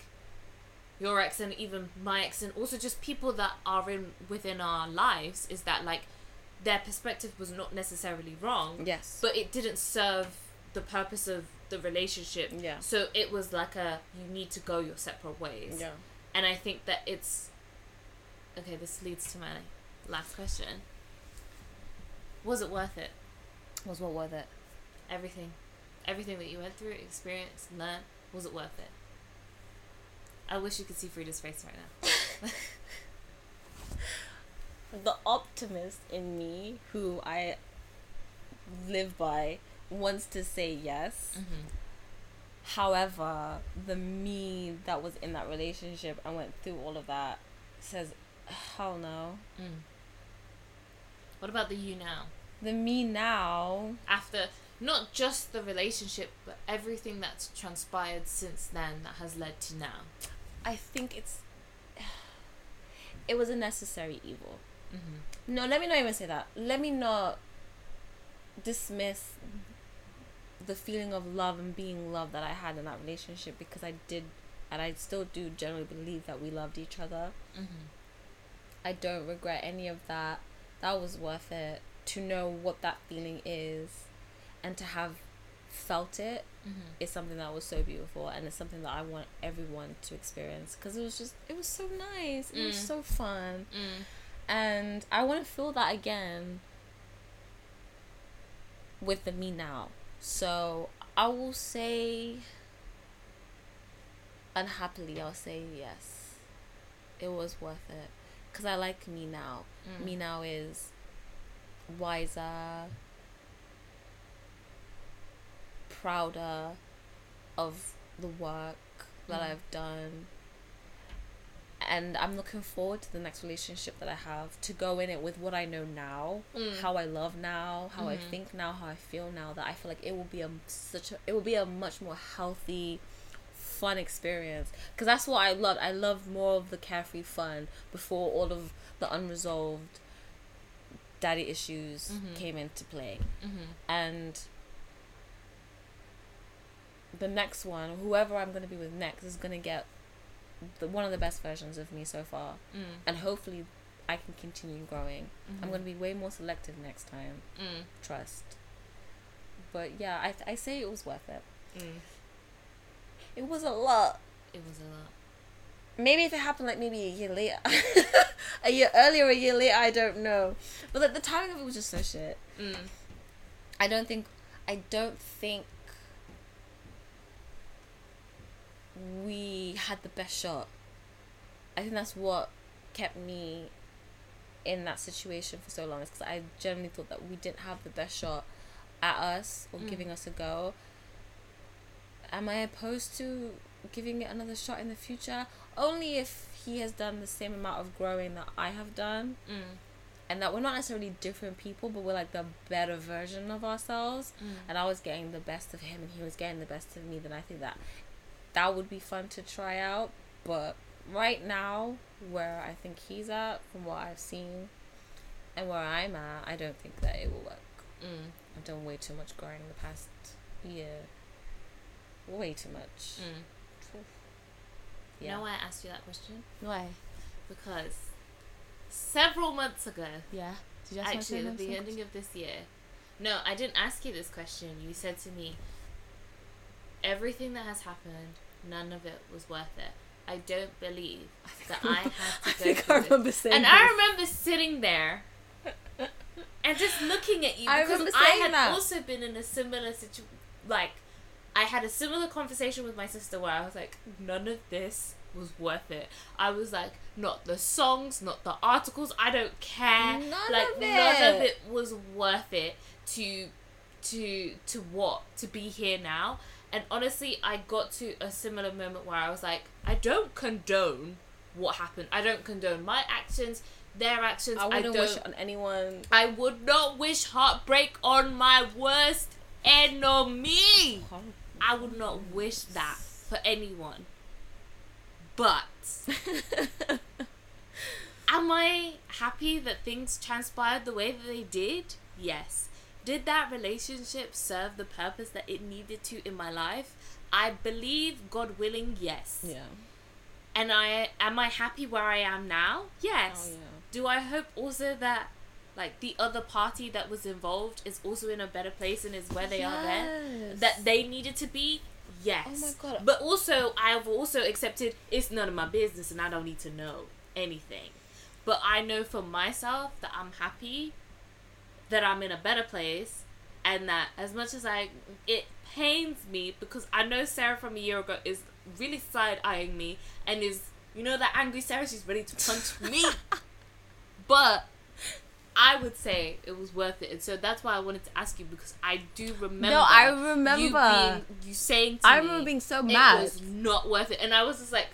your ex and even my ex and also just people that are in within our lives is that like their perspective was not necessarily wrong Yes. but it didn't serve the purpose of the relationship Yeah. so it was like a you need to go your separate ways yeah. and i think that it's okay this leads to my last question was it worth it Was what worth it? everything everything that you went through experienced learned was it worth it i wish you could see frida's face right now the optimist in me, who I live by, wants to say yes. mm-hmm. However, the me that was in that relationship and went through all of that says, hell no. mm. what about the you now The me now, after not just the relationship but everything that's transpired since then that has led to now I think it's. It was a necessary evil. Mm-hmm. No, let me not even say that. Let me not dismiss the feeling of love and being loved that I had in that relationship because I did, and I still do generally believe that we loved each other. Mm-hmm. I don't regret any of that. That was worth it to know what that feeling is and to have felt it Mm-hmm. is something that was so beautiful and it's something that I want everyone to experience because it was just it was so nice it was Mm. so fun Mm. And I want to feel that again with the me now. So I will say unhappily I'll say yes. It was worth it. Because I like me now. Mm. me now is wiser prouder of the work that Mm. I've done and I'm looking forward to the next relationship that I have to go in it with what I know now, Mm. how I love now, how I Mhm. think now, how I feel now. That I feel like it will be a such a it will be a much more healthy, fun experience. Because that's what I loved. I loved more of the carefree fun before all of the unresolved daddy issues Mhm. came into play Mm-hmm. and the next one, whoever I'm gonna be with next, is gonna get the, one of the best versions of me so far, Mm. and hopefully, I can continue growing. I'm gonna be way more selective next time. Mm. Trust. But yeah, I I say it was worth it. Mm. It was a lot. It was a lot. Maybe if it happened like maybe a year later, a year earlier, a year later, I don't know. But like the timing of it was just so shit. Mm. I don't think I don't think we had the best shot. I think that's what kept me in that situation for so long is because I generally thought that we didn't have the best shot at us or Mm. giving us a go. Am I opposed to giving it another shot in the future? Only if he has done the same amount of growing that I have done Mm. and that we're not necessarily different people, but we're like the better version of ourselves. Mm. And I was getting the best of him, and he was getting the best of me. Then I think that that would be fun to try out. But right now, where I think he's at, from what I've seen, and where I'm at, I don't think that it will work. Mm. I've done way too much growing in the past year. Way too much. Mm. You know why I asked you that question? Why? Because several months ago, Yeah. Did you actually at the ending of this year, no, I didn't ask you this question. You said to me, everything that has happened, none of it was worth it. I don't believe that I had to go. I think I this. remember saying. And I remember sitting there and just looking at you because remember I had that. also been in a similar situation. Like, I had a similar conversation with my sister where I was like, none of this was worth it. I was like, not the songs, not the articles. I don't care. None like of none of it was worth it to to to what to be here now. And honestly, I got to a similar moment where I was like, I don't condone what happened. I don't condone my actions, their actions. I I, wouldn't don't. wish it on anyone. I would not wish heartbreak on my worst enemy. I would not wish that for anyone. But am I happy that things transpired the way that they did? Yes. Did that relationship serve the purpose that it needed to in my life? I believe, God willing, yes. Yeah. And I am I happy where I am now? Yes. Oh, yeah. Do I hope also that like the other party that was involved is also in a better place and is where they are there that they needed to be yes Oh my God. but also i've also accepted it's none of my business and i don't need to know anything but i know for myself that i'm happy that i'm in a better place and that as much as i it pains me because i know sarah from a year ago is really side-eyeing me and is you know that angry sarah she's ready to punch me but I would say it was worth it, and so that's why I wanted to ask you because I do remember. No, I you remember. being, you saying to I me, remember being so mad. it was not worth it, and I was just like,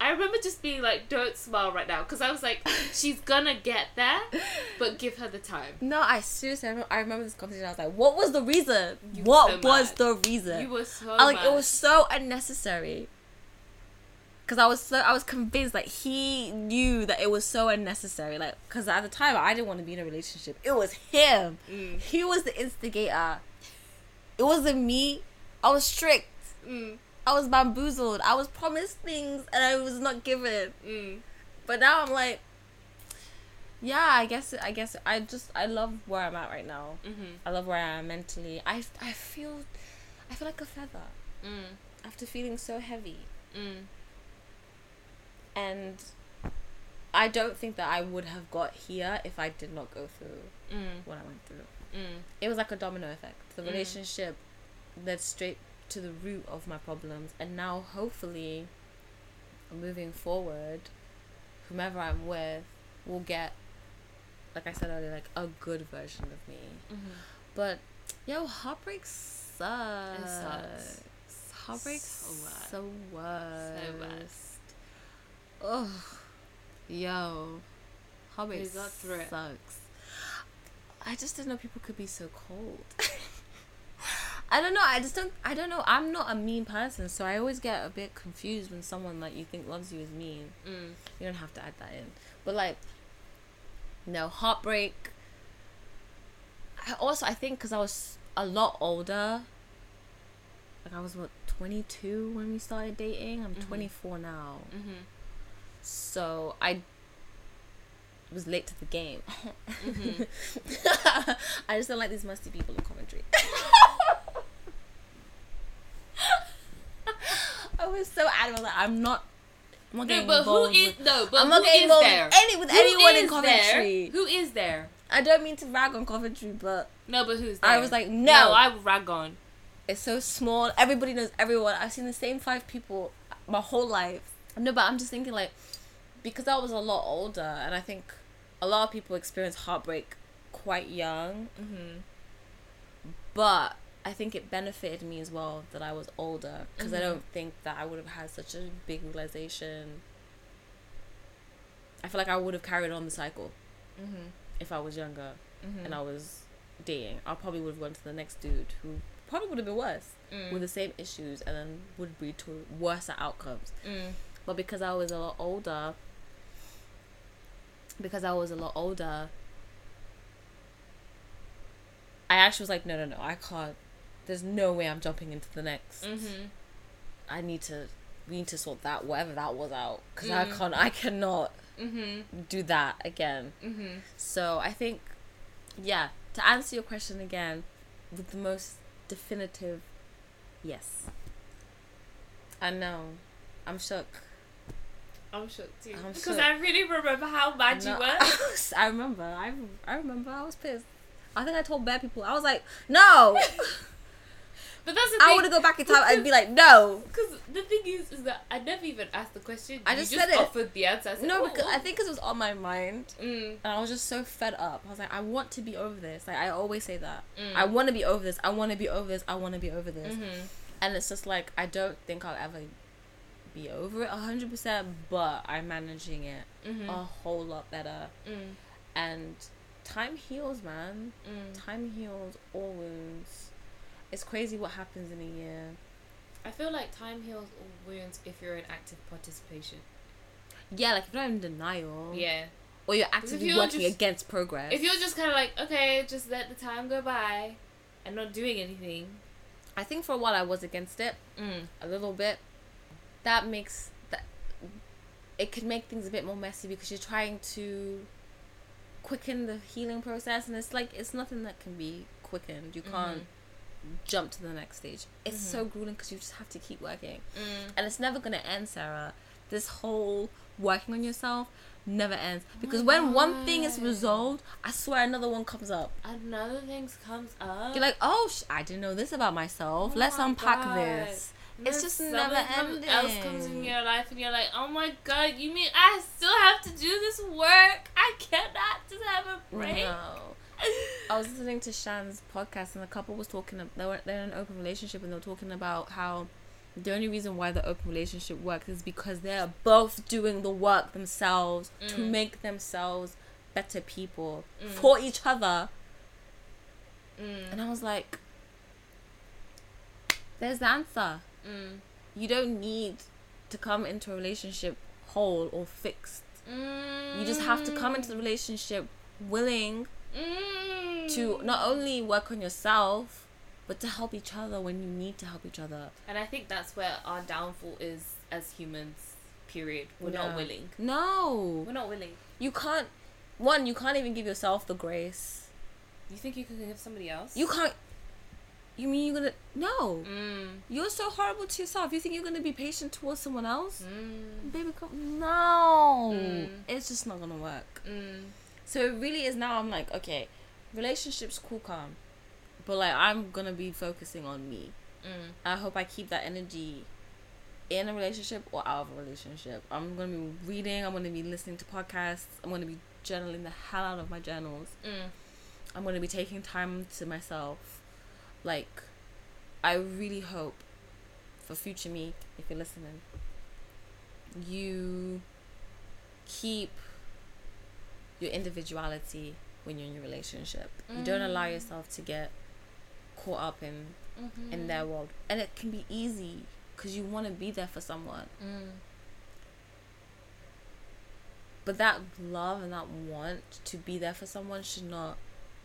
I remember just being like, "Don't smile right now," because I was like, she's gonna get there, but give her the time. No, I seriously, I remember, I remember this conversation. I was like, "What was the reason? You what so was mad. the reason?" You were so I, like, it was so unnecessary. Cause I was so I was convinced like he knew that it was so unnecessary. Like, cause at the time I didn't want to be in a relationship. It was him. Mm. He was the instigator. It wasn't me. I was strict. Mm, I was bamboozled. I was promised things and I was not given. mm, But now I'm like, yeah, I guess I guess I just I love where I'm at right now. mhm, I love where I am mentally. I I feel I feel like a feather mm, after feeling so heavy. mm, And I don't think that I would have got here if I did not go through mm, what I went through. mm, It was like a domino effect. The Mm. relationship led straight to the root of my problems, and now hopefully, moving forward, whomever I'm with will get, like I said earlier, like a good version of me. mhm. But yo, heartbreak sucks. sucks. Heartbreak So worst. so worst. So worst. Ugh. Yo. Heartbreak We got through it. sucks. I just didn't know people could be so cold. I don't know. I just don't. I don't know. I'm not a mean person, so I always get a bit confused when someone like you think loves you is mean. Mm. You don't have to add that in. But like, no heartbreak. I also I think because I was a lot older. Like I was what 22 when we started dating. I'm 24 now, Mhm. so I was late to the game. Mhm. I just don't like these musty people in Coventry. I was so adamant that I'm not. I'm not No, but who is with- no? But I'm not getting involved there? with any with Who anyone in is Coventry. There? Who is there? I don't mean to rag on Coventry, but No, but who's there? I was like, no. No, I rag on. it's so small. Everybody knows everyone. I've seen the same five people my whole life. No, but I'm just thinking like because I was a lot older, and I think a lot of people experience heartbreak quite young. Mm-hmm. But I think it benefited me as well that I was older because I Mhm. don't think that I would have had such a big realization. I feel like I would have carried on the cycle Mm-hmm. if I was younger Mm-hmm. and I was dating. I probably would have gone to the next dude who probably would have been worse Mm. with the same issues and then would lead to worse outcomes. Mm. But because I was a lot older, because I was a lot older, I actually was like, no, no, no, I can't. There's no way I'm jumping into the next. Mm-hmm. I need to. We need to sort that whatever that was out because I Mm. can't. I cannot Mm-hmm. do that again. Mm-hmm. So I think, yeah. To answer your question again, with the most definitive, yes. I know. I'm shook. I'm shocked too. I'm because shook. I really remember how mad you No, were. I remember. I, I remember. I was pissed. I think I told bad people. I was like, no. But that's the I thing. want to go back in time and be like, no. Because the thing is, is that I never even asked the question. I You just just said it. offered the answer. I said, No, "Oh, because oh." I think 'cause it was on my mind. Mm, And I was just so fed up. I was like, I want to be over this. Like, I always say that. mm, I want to be over this. I want to be over this. I want to be over this. mhm, And it's just like, I don't think I'll ever be over it 100%, but I'm managing it mhm, a whole lot better. mm, And time heals, man. mm. Time heals all wounds. It's crazy what happens in a year. I feel like time heals all wounds if you're in active participation. Yeah, like if you're not in denial, Yeah. or you're actively you're working just- against progress. If you're just kind of like, okay, just let the time go by and not doing anything. I think for a while I was against it Mm. a little bit. That makes that it could make things a bit more messy because you're trying to quicken the healing process, and it's like it's nothing that can be quickened. You can't jump to the next stage. It's so mm-hmm. grueling because you just have to keep working, mm. and it's never gonna end, Sarah. This whole working on yourself never ends oh because when one thing is resolved, I swear another one comes up. Another thing comes up. You're like, oh, sh- I didn't know this about myself. Oh Let's my unpack God. this. And It's just never come- else comes in ending. your life, and you're like, oh my god, you mean I still have to do this work? I cannot just have a break. No. I was listening to Shan's podcast, and the couple was talking. They were they're in an open relationship, and they were talking about how the only reason why the open relationship works is because they're both doing the work themselves to mm. make themselves better people mm. for each other. Mm. And I was like, "There's the answer. Mm. You don't need to come into a relationship whole or fixed. You just have to come into the relationship willing." Mm. to not only work on yourself but to help each other when you need to help each other And I think that's where our downfall is as humans. Period. We're Yeah. not willing. no We're not willing. you can't one you can't even give yourself the grace You think you can give somebody else? you can't you mean you're gonna no Mm. you're so horrible to yourself you think you're gonna be patient towards someone else Mm. baby come no Mm. it's just not gonna work Mm. So it really is now i'm like okay relationships cool calm but like i'm gonna be focusing on me Mm. I hope I keep that energy in a relationship or out of a relationship. I'm gonna be reading. I'm gonna be listening to podcasts. I'm gonna be journaling the hell out of my journals. Mm. I'm gonna be taking time to myself. Like, I really hope for future me, if you're listening, you keep your individuality when you're in your relationship. You don't allow yourself to get caught up in Mm-hmm. in their world and it can be easy because you want to be there for someone Mm. but that love and that want to be there for someone should not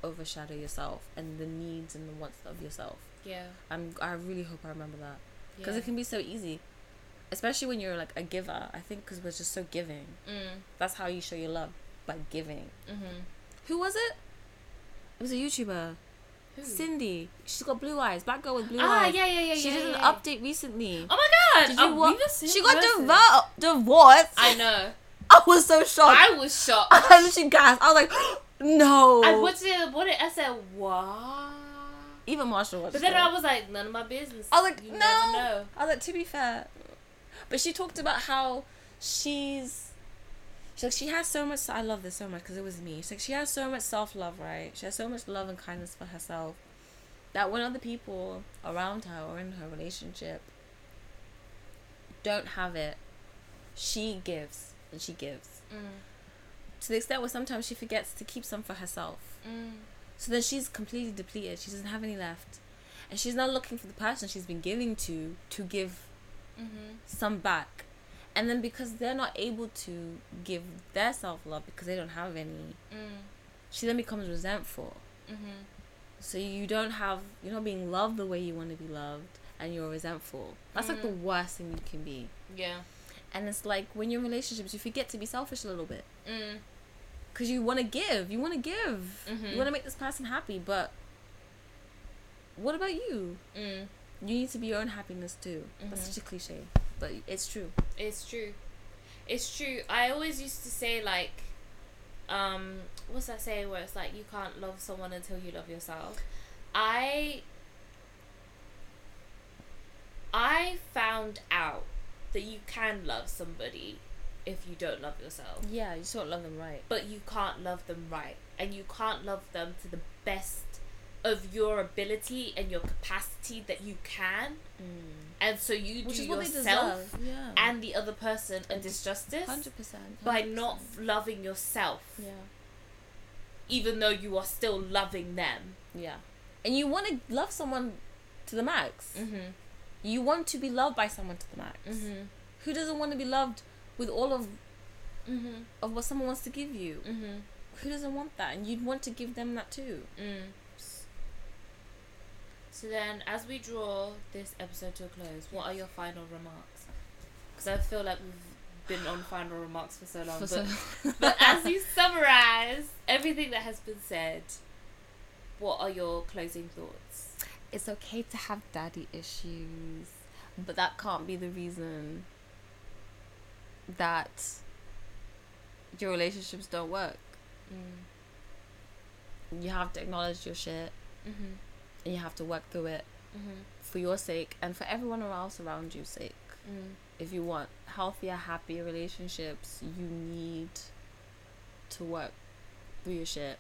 overshadow yourself and the needs and the wants of yourself Yeah. i'm i really hope i remember that because yeah. it can be so easy especially when you're like a giver i think because we're just so giving Mm. that's how you show your love by giving Mm-hmm. who was it it was a youtuber Who? cindy she's got blue eyes black girl with blue Ah, eyes yeah, yeah, yeah. she yeah, did an yeah, yeah. update recently Oh my god! Did you Are we wa- the same She got person? divo- divorced. I know. I was so shocked. I was shocked. I literally gasped. I was like, no. I what did what did I said? What? Even Marshall watched But then it. I was like, none of my business. I was like, you no. I was like, to be fair. But she talked about how she's. She's like, she has so much. I love this so much because it was me. She's like, she has so much self love, right? She has so much love and kindness for herself that when other people around her or in her relationship don't have it, she gives and she gives. Mm. To the extent where sometimes she forgets to keep some for herself. Mm. So then she's completely depleted. She doesn't have any left. And she's not looking for the person she's been giving to to give Mm-hmm. some back. And then because they're not able to give their self love because they don't have any, Mm. she then becomes resentful. Mm-hmm. So you don't have, you're not being loved the way you want to be loved and you're resentful. That's like the worst thing you can be. Yeah. And it's like when you're in relationships, you forget to be selfish a little bit. Mm. Because you want to give. You want to give. Mhm. You want to make this person happy. But what about you? Mm. You need to be your own happiness too. That's Mhm. such a cliche. But it's true. It's true. It's true. I always used to say like, um, what's that saying where it's like you can't love someone until you love yourself. I I found out that you can love somebody if you don't love yourself. Yeah, you don't love them right. But you can't love them right. And you can't love them to the best of your ability and your capacity that you can. And so you Which do is what they yourself. Yeah. and the other person a disjustice Hundred percent. by not loving yourself, Yeah. even though you are still loving them. Yeah. And you want to love someone to the max. Mm-hmm. You want to be loved by someone to the max. Mm-hmm. Who doesn't want to be loved with all of Mm-hmm. of what someone wants to give you? Mm-hmm. Who doesn't want that? And you'd want to give them that too. Mm. So then, as we draw this episode to a close, what are your final remarks? Because I feel like we've been on final remarks for so long. For but, so- but as you summarize everything that has been said, what are your closing thoughts? it's okay to have daddy issues, but that can't be the reason that your relationships don't work. You have to acknowledge your shit Mm-hmm. And you have to work through it Mm-hmm. for your sake and for everyone else around you's sake. Mm. If you want healthier, happier relationships, you need to work through your shit.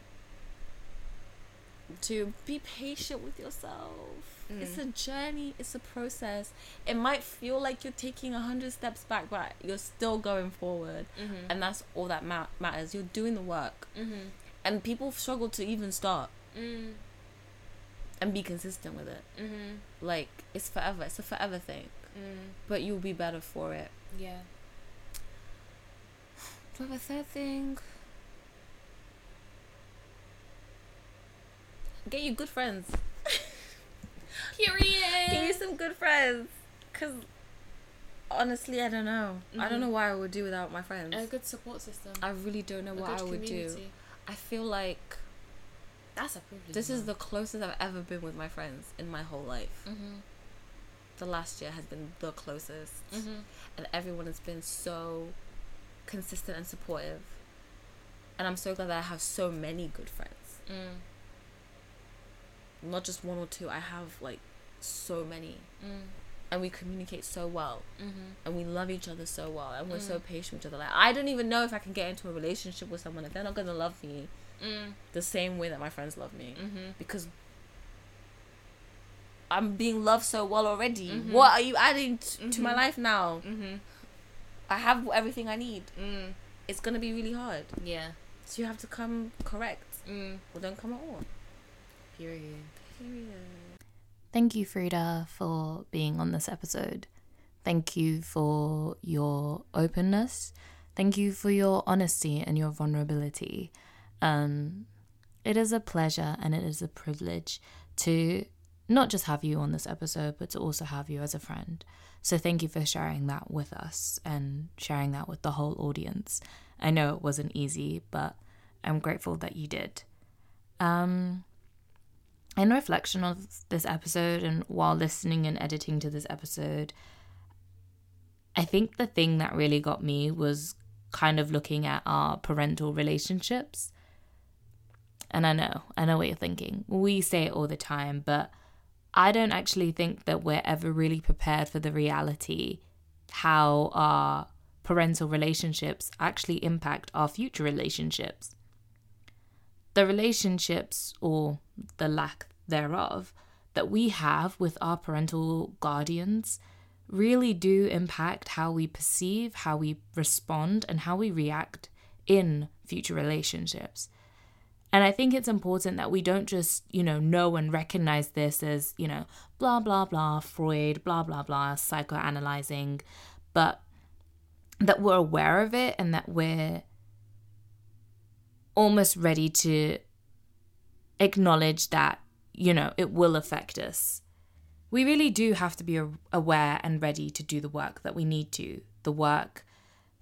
To be patient with yourself. It's a journey, it's a process. It might feel like you're taking a hundred steps back, but you're still going forward. Mm-hmm. And that's all that ma- matters. You're doing the work. Mm-hmm. And people struggle to even start Mm. And be consistent with it. Mm-hmm. Like, it's forever. It's a forever thing. Mm. But you'll be better for it. Yeah. Do I have a third thing? Get you good friends. Period. Get you some good friends. Cause honestly, I don't know. I don't Mhm. know why I would do without my friends. a good support system. I really don't know a what I would do. community. I feel like That's a privilege. this is the closest I've ever been with my friends in my whole life. Mm-hmm. The last year has been the closest. Mm-hmm. and everyone has been so consistent and supportive. And I'm so glad that I have so many good friends. Mm. Not just one or two, I have like so many. Mm. And we communicate so well. Mm-hmm. And we love each other so well. And we're so patient with each other. Like, I don't even know if I can get into a relationship with someone if they're not going to love me Mm. the same way that my friends love me. Mm-hmm. Because I'm being loved so well already. Mhm. What are you adding t- to my Mhm. life now? Mm-hmm. I have everything I need. Mm. It's going to be really hard. Yeah. So you have to come correct. Mm. Or don't come at all. Period. Period. Thank you, Frida, for being on this episode. Thank you for your openness. Thank you for your honesty and your vulnerability. Um, it is a pleasure and it is a privilege to not just have you on this episode, but to also have you as a friend. So thank you for sharing that with us and sharing that with the whole audience. I know it wasn't easy, but I'm grateful that you did. Um, in reflection of this episode and while listening and editing to this episode, I think the thing that really got me was kind of looking at our parental relationships. And I know, I know what you're thinking. We say it all the time, but I don't actually think that we're ever really prepared for the reality how our parental relationships actually impact our future relationships the relationships or the lack thereof that we have with our parental guardians really do impact how we perceive, how we respond, and how we react in future relationships. And I think it's important that we don't just, you know, know and recognize this as, you know, blah, blah, blah, Freud, blah, blah, blah, psychoanalyzing, but that we're aware of it and that we're almost ready to acknowledge that, you know, it will affect us. We really do have to be aware and ready to do the work that we need to, the work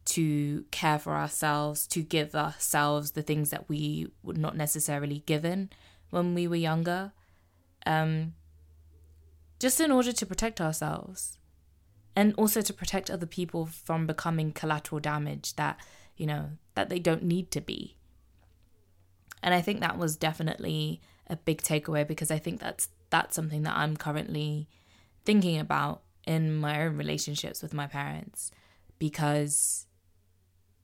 to care for ourselves, to give ourselves the things that we were not necessarily given when we were younger, um, just in order to protect ourselves and also to protect other people from becoming collateral damage that, you know, that they don't need to be. And I think that was definitely a big takeaway because I think that's that's something that I'm currently thinking about in my own relationships with my parents because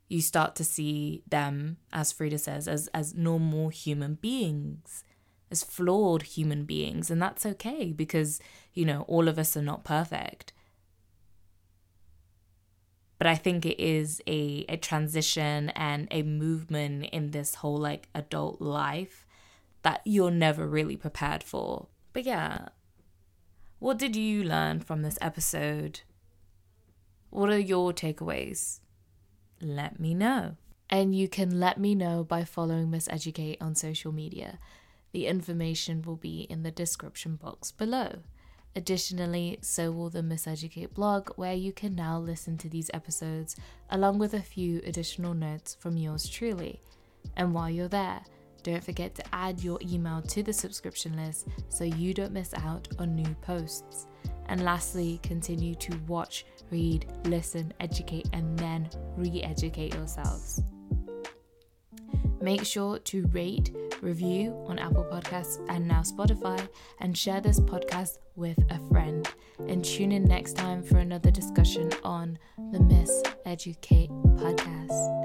you start to see them as Frida says as as normal human beings as flawed human beings and that's okay because you know all of us are not perfect but I think it is a, a transition and a movement in this whole like adult life that you're never really prepared for. But yeah, what did you learn from this episode? What are your takeaways? Let me know. And you can let me know by following Miss Educate on social media. The information will be in the description box below. Additionally, so will the Miseducate blog, where you can now listen to these episodes along with a few additional notes from yours truly. And while you're there, don't forget to add your email to the subscription list so you don't miss out on new posts. And lastly, continue to watch, read, listen, educate, and then re educate yourselves. Make sure to rate, review on Apple Podcasts and now Spotify, and share this podcast with a friend. And tune in next time for another discussion on the Miss Educate podcast.